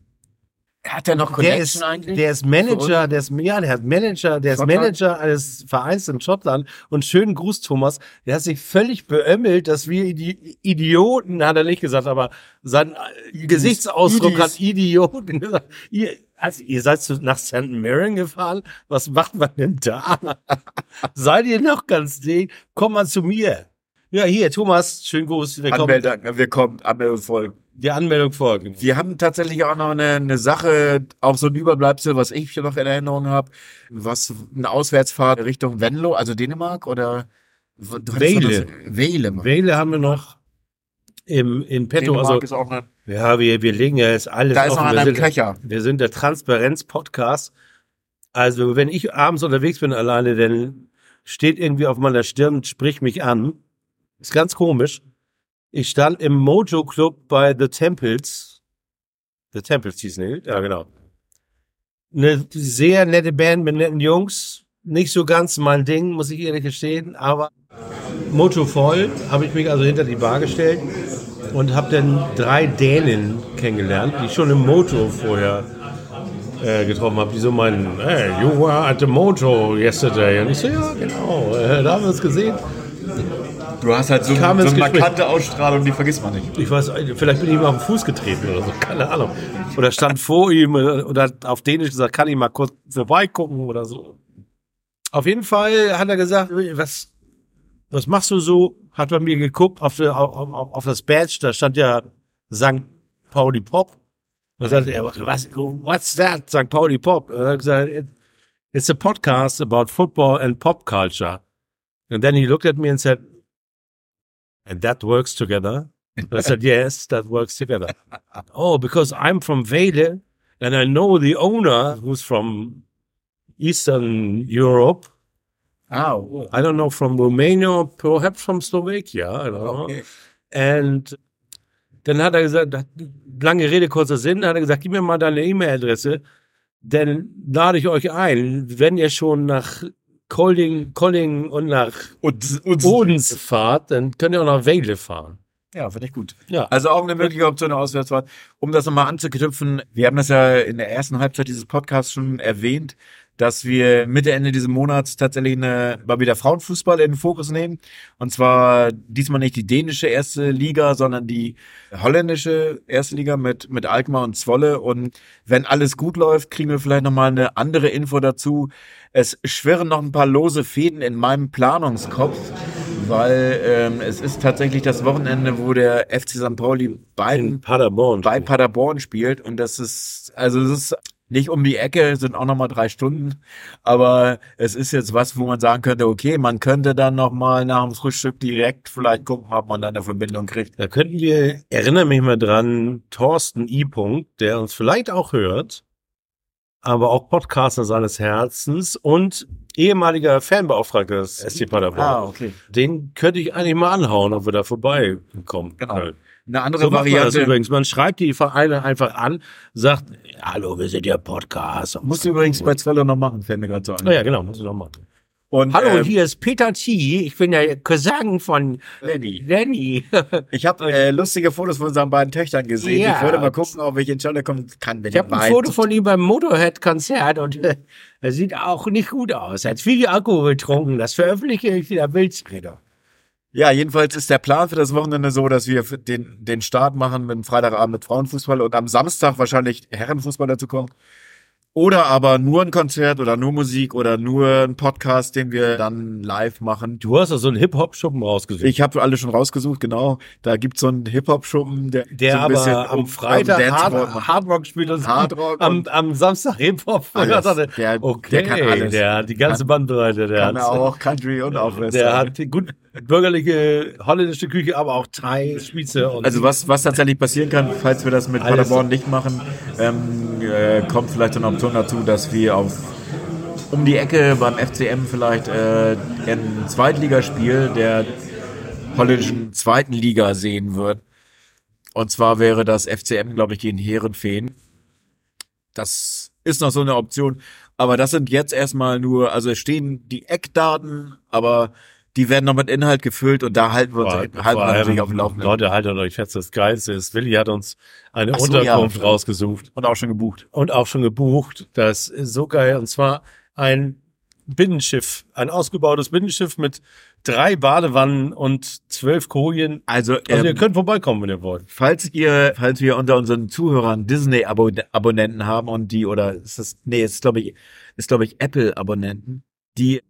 Hat er noch Der ist, der ist Manager, der ist, ja, der hat Manager, der ist? Manager eines Vereins in Schottland. Und schönen Gruß, Thomas. Der hat sich völlig beömmelt, dass wir Idi Idioten, hat er nicht gesagt, aber sein äh, Gesichtsausdruck Idis. hat Idioten gesagt. Ihr, also ihr seid nach St. Mirren gefahren? Was macht man denn da? seid ihr noch ganz dick? Komm mal zu mir. Ja, hier, Thomas, schönen Gruß. Willkommen. Anmeldung, wir kommen, Anmeldung folgt. Die Anmeldung folgt. Wir haben tatsächlich auch noch eine, eine Sache, auch so ein Überbleibsel, was ich noch in Erinnerung habe, was eine Auswärtsfahrt Richtung Venlo, also Dänemark oder Wele. Mann. Wähle haben wir noch im, in petto. Dänemark Also, ist auch eine, ja, wir, wir legen ja jetzt alles da ist noch im sind, Köcher. wir sind der Transparenz-Podcast. Also, wenn ich abends unterwegs bin alleine, dann steht irgendwie auf meiner Stirn, sprich mich an. Ist ganz komisch. Ich stand im Mojo Club bei The Temples. The Temples hieß nicht, ja genau. Eine sehr nette Band mit netten Jungs. Nicht so ganz mein Ding, muss ich ehrlich gestehen, aber Mojo voll, habe ich mich also hinter die Bar gestellt und habe dann drei Dänen kennengelernt, die ich schon im Mojo vorher äh, getroffen habe, die so meinen, hey, you were at the Mojo yesterday. Und ich so, ja, genau, äh, da haben wir uns gesehen. Du hast halt so, so eine Gespräch. markante Ausstrahlung, die vergisst man nicht. Ich weiß, vielleicht bin ich ihm auf den Fuß getreten oder so, keine Ahnung. Oder stand vor ihm oder oder hat auf Dänisch gesagt, kann ich mal kurz vorbeigucken oder so. Auf jeden Fall hat er gesagt, was, was machst du so? Hat bei mir geguckt auf, auf, auf, das Badge, da stand ja St. Pauli Pop. Da sagte er, was, what's that? St. Pauli Pop. Und er hat gesagt, "It- it's a podcast about football and pop culture. And then he looked at me and said, and that works together. I said, yes, that works together. oh, because I'm from Vele and I know the owner who's from Eastern Europe. Ah, I don't know, from Romania or perhaps from Slovakia. I don't know. okay. And dann hat er gesagt, lange Rede, kurzer Sinn, hat er gesagt, gib mir mal deine E-Mail-Adresse, dann lade ich euch ein, wenn ihr schon nach Kolding, Kolding und nach Und, und Bodens fahrt, dann könnt ihr auch nach Vele fahren. Ja, finde ich gut. Ja. Also auch eine mögliche Option, eine Auswärtsfahrt. Um das nochmal anzuknüpfen, wir haben das ja in der ersten Halbzeit dieses Podcasts schon erwähnt, dass wir Mitte, Ende dieses Monats tatsächlich eine, mal wieder Frauenfußball in den Fokus nehmen. Und zwar diesmal nicht die dänische erste Liga, sondern die holländische erste Liga mit, mit Alkmaar und Zwolle. Und wenn alles gut läuft, kriegen wir vielleicht nochmal eine andere Info dazu. Es schwirren noch ein paar lose Fäden in meinem Planungskopf, weil ähm, es ist tatsächlich das Wochenende, wo der FC St. Pauli bei, Paderborn. bei Paderborn spielt. Und das ist, also es ist nicht um die Ecke, sind auch nochmal drei Stunden. Aber es ist jetzt was, wo man sagen könnte, okay, man könnte dann nochmal nach dem Frühstück direkt vielleicht gucken, ob man dann eine Verbindung kriegt. Da könnten wir, erinnere mich mal dran, Thorsten I. Punkt, der uns vielleicht auch hört, aber auch Podcaster seines Herzens und ehemaliger Fanbeauftragter des SC Paderborn. Ah, okay. Den könnte ich eigentlich mal anhauen, ob wir da vorbeikommen. Genau. können. Eine andere So macht man das Variante. übrigens. Man schreibt die Vereine einfach an, sagt, hallo, wir sind ja Podcast. Musst du übrigens bei Zwolle noch machen, fällt mir gerade so an. Oh ja, genau, muss ich noch machen. Und, Hallo, ähm, hier ist Peter T. Ich bin der Cousin von Lenny. Lenny. Ich habe äh, lustige Fotos von unseren beiden Töchtern gesehen. Ja. Ich würde mal gucken, ob ich in Scholle kommen kann. Wenn Ich habe ein Foto von ihm beim Motorhead-Konzert und äh, er sieht auch nicht gut aus. Er hat viel Alkohol getrunken. Das veröffentliche ich in der Bildsrede. Ja, jedenfalls ist der Plan für das Wochenende so, dass wir den, den Start machen mit dem Freitagabend mit Frauenfußball und am Samstag wahrscheinlich Herrenfußball dazu kommt. Oder aber nur ein Konzert oder nur Musik oder nur ein Podcast, den wir dann live machen. Du hast doch so einen Hip-Hop-Schuppen rausgesucht. Ich habe alle schon rausgesucht, genau. Da gibt's so einen Hip-Hop-Schuppen, der, der so ein bisschen aber am um- Freitag am Dancehall Hard. Hardrock spielt und Hardrock am, am Samstag Hip-Hop. Dachte, Der- okay, der kann alles. der hat die ganze Bandbreite. Der Kann hat, er auch Country und auch Western. der hat gut bürgerliche holländische Küche, aber auch Thai, Spitze und Also was, was tatsächlich passieren kann, falls wir das mit Alles. Paderborn nicht machen, ähm, äh, kommt vielleicht eine Option dazu, dass wir auf um die Ecke beim FCM vielleicht äh, ein Zweitligaspiel der holländischen zweiten Liga sehen wird. Und zwar wäre das FCM, glaube ich, gegen Herenfeen. Das ist noch so eine Option. Aber das sind jetzt erstmal nur, also es stehen die Eckdaten, aber die werden noch mit Inhalt gefüllt und da halten wir uns, Vor- halten wir natürlich auf dem Laufenden. Leute, haltet euch fest, das Geilste ist, Willi hat uns eine so, Unterkunft ja. rausgesucht Und auch schon gebucht. und auch schon gebucht. Das ist so geil. Und zwar ein Binnenschiff, ein ausgebautes Binnenschiff mit drei Badewannen und zwölf Kojen. Also, Also ähm, ihr könnt vorbeikommen, wenn ihr wollt. falls ihr, falls wir unter unseren Zuhörern Disney-Abonnenten haben und die, oder ist das, nee, ist glaube ich, ist glaube ich Apple-Abonnenten, die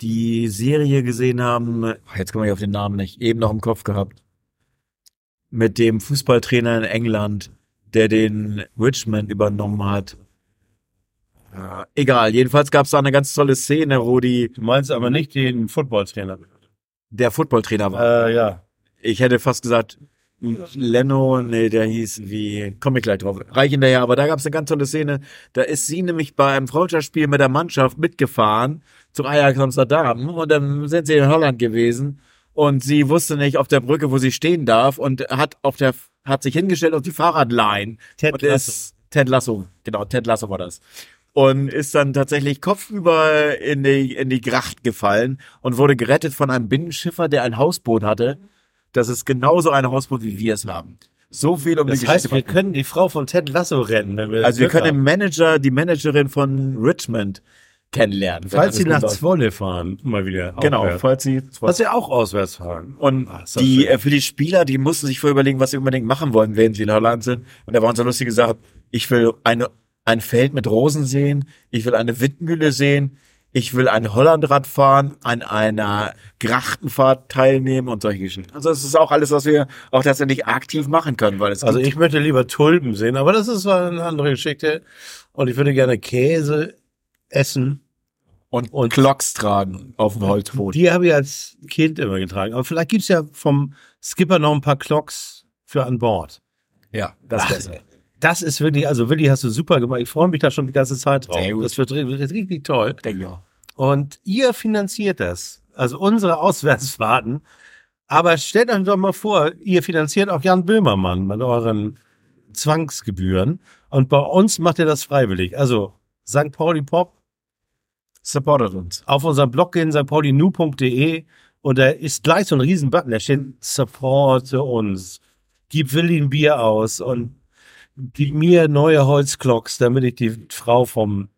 die Serie gesehen haben, jetzt komme ich auf den Namen nicht, eben noch im Kopf gehabt, mit dem Fußballtrainer in England, der den Richmond übernommen hat. Ja, egal, jedenfalls gab es da eine ganz tolle Szene, wo die, Du meinst aber nicht den Footballtrainer. der Footballtrainer war. Äh, ja. Ich hätte fast gesagt, Leno, nee, der hieß wie, komme ich gleich drauf, reich hinterher, aber da gab es eine ganz tolle Szene, da ist sie nämlich bei einem Freundschaftsspiel mit der Mannschaft mitgefahren zu Ajax Amsterdam und dann sind sie in Holland gewesen und sie wusste nicht auf der Brücke, wo sie stehen darf und hat auf der, hat sich hingestellt auf die Fahrradline Ted und Lasso. ist, Ted Lasso, genau, Ted Lasso war das. Und ist dann tatsächlich kopfüber in die, in die Gracht gefallen und wurde gerettet von einem Binnenschiffer, der ein Hausboot hatte. Das ist genauso ein Hausboot, wie wir es haben. So viel um Das die heißt, wir Geschichte. können die Frau von Ted Lasso retten. Wenn wir also wir können den. Manager, die Managerin von Richmond kennenlernen. falls sie nach. Zwolle fahren, mal wieder. Genau, aufwärts. falls sie Was sie auch auswärts fahren. Und das die, schön. äh, für die Spieler, die mussten sich vorher überlegen, was sie unbedingt machen wollen, wenn sie in Holland sind. Und da waren so lustig gesagt, ich will eine, ein Feld mit Rosen sehen, ich will eine Windmühle sehen, ich will ein Hollandrad fahren, an einer Grachtenfahrt teilnehmen und solche Geschichten. Also es ist auch alles, was wir auch tatsächlich aktiv machen können, weil es Also gibt- ich möchte lieber Tulpen sehen, aber das ist eine andere Geschichte. Und ich würde gerne Käse essen. und, und- Klocks tragen auf dem Holzboot. Die habe ich als Kind immer getragen. Aber vielleicht gibt's ja vom Skipper noch ein paar Clocks für an Bord. Ja, das ist besser. Das ist wirklich, also Willi, hast du super gemacht. Ich freue mich da schon die ganze Zeit drauf. Sehr gut. Das wird, ri- wird richtig toll. Denke auch. Und ihr finanziert das. Also unsere Auswärtsfahrten. Aber stellt euch doch mal vor, ihr finanziert auch Jan Böhmermann mit euren Zwangsgebühren. Und bei uns macht ihr das freiwillig. Also St. Pauli Pop Supportet uns. auf unserem Blog gehen, stpaulinu.de und da ist gleich so ein riesen Button, da steht Supporte uns, gib Willi ein Bier aus und gib mir neue Holzklocks, damit ich die Frau vom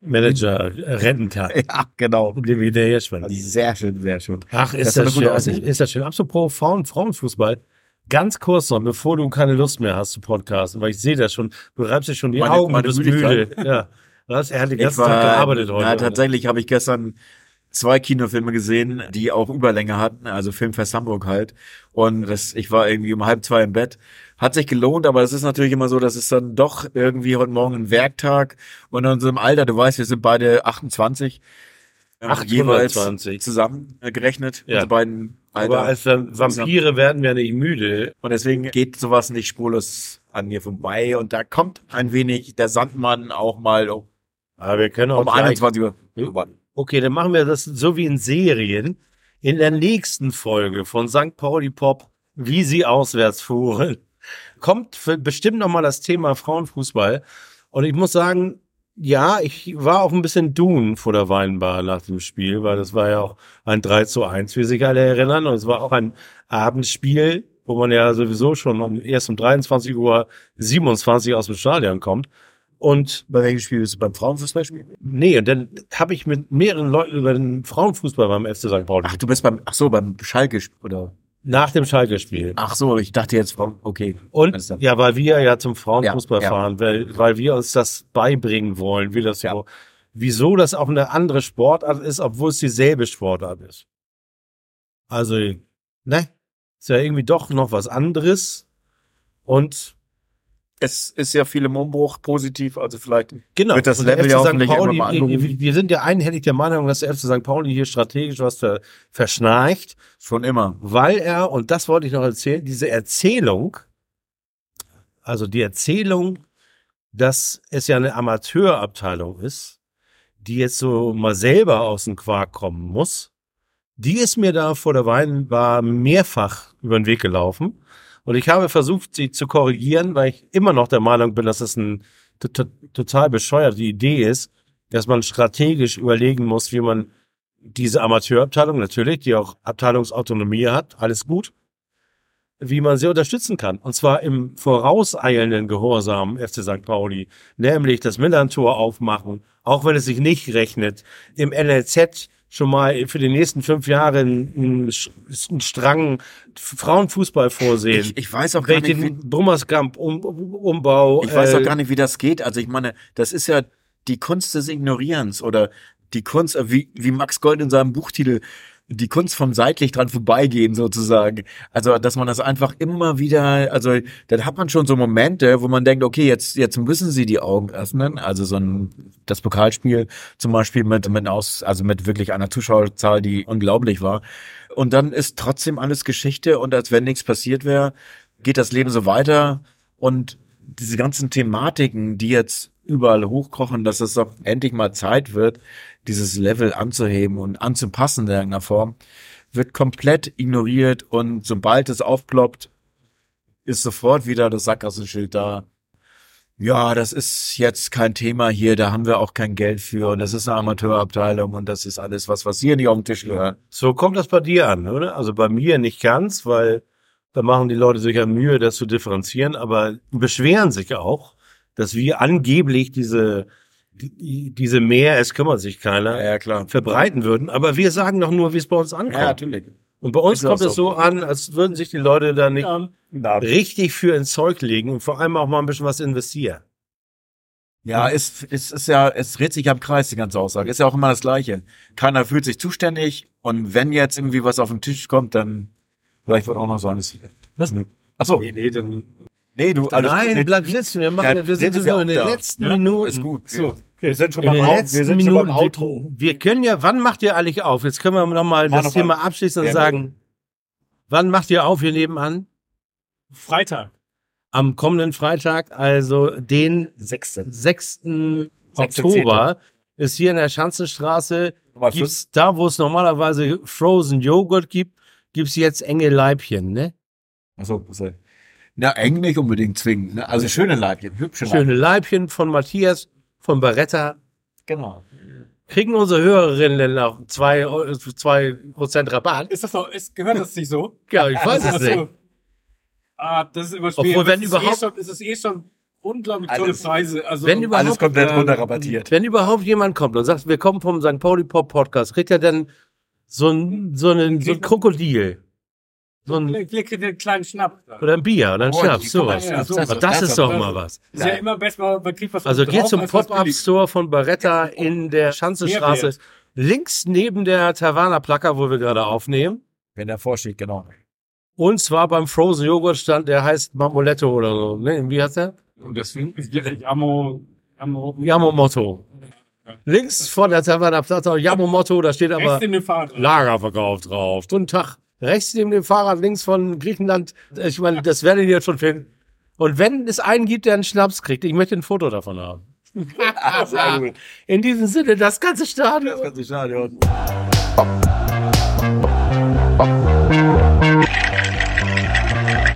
Manager retten kann. Ja, genau. Die wieder herschwimmt. Sehr schön, sehr schön. Ach, ist Das das, schön. Aussicht. Ist das schön. Apropos Frauen, Frauenfußball. Ganz kurz noch, bevor du keine Lust mehr hast zu podcasten, weil ich sehe das schon, du reibst dir schon die Meine- Augen meine und bist müde. Ja. Was? Er hat den ganzen Tag gearbeitet heute. Ja, tatsächlich habe ich gestern zwei Kinofilme gesehen, die auch Überlänge hatten, also Filmfest Hamburg halt. Und das, ich war irgendwie um halb zwei im Bett. Hat sich gelohnt, aber es ist natürlich immer so, dass es dann doch irgendwie heute Morgen ein Werktag und in unserem Alter, du weißt, wir sind beide 28, ähm, 28. jeweils zusammen gerechnet, Ja. unsere beiden Alter. Aber als Vamp- Vampire werden wir nicht müde. Und deswegen geht sowas nicht spurlos an mir vorbei. Und da kommt ein wenig der Sandmann auch mal um, Aber wir können auch um gleich- 21 Uhr. Okay, dann machen wir das so wie in Serien. In der nächsten Folge von St. Pauli Pop, wie sie auswärts fuhren, kommt bestimmt noch mal das Thema Frauenfußball. Und ich muss sagen, ja, ich war auch ein bisschen dun vor der Weinbar nach dem Spiel, weil das war ja auch ein 3 zu 1, wie sich alle erinnern. Und es war auch ein Abendspiel, wo man ja sowieso schon erst um 23 Uhr 27 aus dem Stadion kommt. Und Bei welchem Spiel bist du beim Frauenfußballspiel? Nee, und dann habe ich mit mehreren Leuten über den Frauenfußball beim FC St. Pauli Ach, du bist beim, ach so, beim Schalke oder? Nach dem Schalke-Spiel. Ach so, ich dachte jetzt, okay. Und ja, weil wir ja zum Frauenfußball Ja, ja. fahren, weil, weil wir uns das beibringen wollen, wie das so, wieso das auch eine andere Sportart ist, obwohl es dieselbe Sportart ist. Also, ne? Ist ja irgendwie doch noch was anderes. Und Es ist ja viel im Umbruch positiv, also vielleicht. Genau. Wird das Level FC ja hoffentlich Pauli, irgendwann mal angehoben. wir wir sind ja einhellig der Meinung, dass der FC St. Pauli hier strategisch was ver verschnarcht. Schon immer. weil er, und das wollte ich noch erzählen, diese Erzählung, also die Erzählung, dass es ja eine Amateurabteilung ist, die jetzt so mal selber aus dem Quark kommen muss, die ist mir da vor der Weinbar mehrfach über den Weg gelaufen. Und ich habe versucht, sie zu korrigieren, weil ich immer noch der Meinung bin, dass es ein to- to- total bescheuerte Idee ist, dass man strategisch überlegen muss, wie man diese Amateurabteilung natürlich, die auch Abteilungsautonomie hat, alles gut, wie man sie unterstützen kann. Und zwar im vorauseilenden Gehorsam FC St. Pauli, nämlich das Millantor aufmachen, auch wenn es sich nicht rechnet, im NLZ schon mal für die nächsten fünf Jahre einen, einen Strang Frauenfußball vorsehen. Ich, ich weiß auch gar nicht, wie, den Brummerskamp um, Umbau. ich weiß äh, auch gar nicht, wie das geht. Also ich meine, das ist ja die Kunst des Ignorierens oder die Kunst, wie, wie Max Gold in seinem Buchtitel, die Kunst vom seitlich dran vorbeigehen sozusagen. Also, dass man das einfach immer wieder, also, dann hat man schon so Momente, wo man denkt, okay, jetzt, jetzt müssen sie die Augen öffnen. Also so ein, das Pokalspiel zum Beispiel mit, mit aus, also mit wirklich einer Zuschauerzahl, die unglaublich war. Und dann ist trotzdem alles Geschichte und als wenn nichts passiert wäre, geht das Leben so weiter und diese ganzen Thematiken, die jetzt überall hochkochen, dass es doch endlich mal Zeit wird, dieses Level anzuheben und anzupassen in irgendeiner Form, wird komplett ignoriert und sobald es aufploppt, ist sofort wieder das Sackgassenschild da. Ja, das ist jetzt kein Thema hier, da haben wir auch kein Geld für und das ist eine Amateurabteilung und das ist alles was, was hier nicht auf den Tisch gehört. So kommt das bei dir an, oder? Also bei mir nicht ganz, weil da machen die Leute sich ja Mühe, das zu differenzieren, aber beschweren sich auch, dass wir angeblich diese, die, diese mehr, es kümmert sich keiner, Ja, klar. verbreiten würden. Aber wir sagen doch nur, wie es bei uns ankommt. natürlich. Und bei uns Ist kommt es so. so an, als würden sich die Leute da nicht Ja, richtig für ins Zeug legen und vor allem auch mal ein bisschen was investieren. Ja, es, es ist ja, es dreht sich am Kreis, die ganze Aussage. Ist ja auch immer das Gleiche. Keiner fühlt sich zuständig und wenn jetzt irgendwie was auf den Tisch kommt, dann vielleicht wird auch noch so eines. Was? Achso, Nee, nee, dann, nee, du, alles nein, gut. bleib sitzen. Wir, machen, Ja, wir sind sind so in den da. letzten Ja, Minuten. ist gut. So, wir sind schon beim, wir sind schon beim. Outro. Wir, können ja, wann macht ihr eigentlich auf? Jetzt können wir nochmal das noch Thema abschließen und Ja. sagen, wann macht ihr auf hier nebenan? Freitag. Am kommenden Freitag, also den Sechste. 6. Oktober, ist hier in der Schanzenstraße, gibt's da, wo es normalerweise Frozen Joghurt gibt, gibt's jetzt enge Leibchen, ne? Achso, Na, eng nicht unbedingt zwingen. Ne? Also schöne Leibchen, hübsche Schöne Leibchen von Matthias, von Baretta. Genau. Kriegen unsere Hörerinnen denn auch zwei, Eu- zwei Prozent Rabatt? Ist das noch, ist, gehört das nicht so? Ja, ich weiß es so. nicht. Ah, das ist immer Obwohl, wenn es überhaupt- Ist eh schon, es ist eh schon unglaublich tolle Alles- Preise. Also, wenn überhaupt- Alles komplett ähm, runterrabattiert. Wenn überhaupt jemand kommt und sagt, wir kommen vom St. Pauli Pop Podcast, kriegt er dann so ein, so einen, so ein Krokodil. So ein, wir kriegen einen kleinen Schnapp. oder ein Bier oder ein Oh, Schnaps, die- sowas. ja, so- Aber das das- ist doch mal was. Ist ja immer besser, man kriegt was Also geht zum. Pop-Up-Store von Baretta in der Schanzenstraße, Mehrwert. links neben der Taverna Placker, wo wir gerade aufnehmen. Wenn der vorsteht, genau. Und zwar beim Frozen Joghurt Stand, der heißt Marmoletto oder so. Ne? Wie heißt der? Und deswegen ist direkt Amo, Amo, Yamamoto. Links vor der Taverna Placker, Yamamoto, da steht aber. Lagerverkauf drauf. Guten Tag rechts neben dem Fahrrad, links von Griechenland. Ich meine, das werden die jetzt schon finden. Und wenn es einen gibt, der einen Schnaps kriegt, ich möchte ein Foto davon haben. In diesem Sinne, das ganze Stadion. Das ganze Stadion.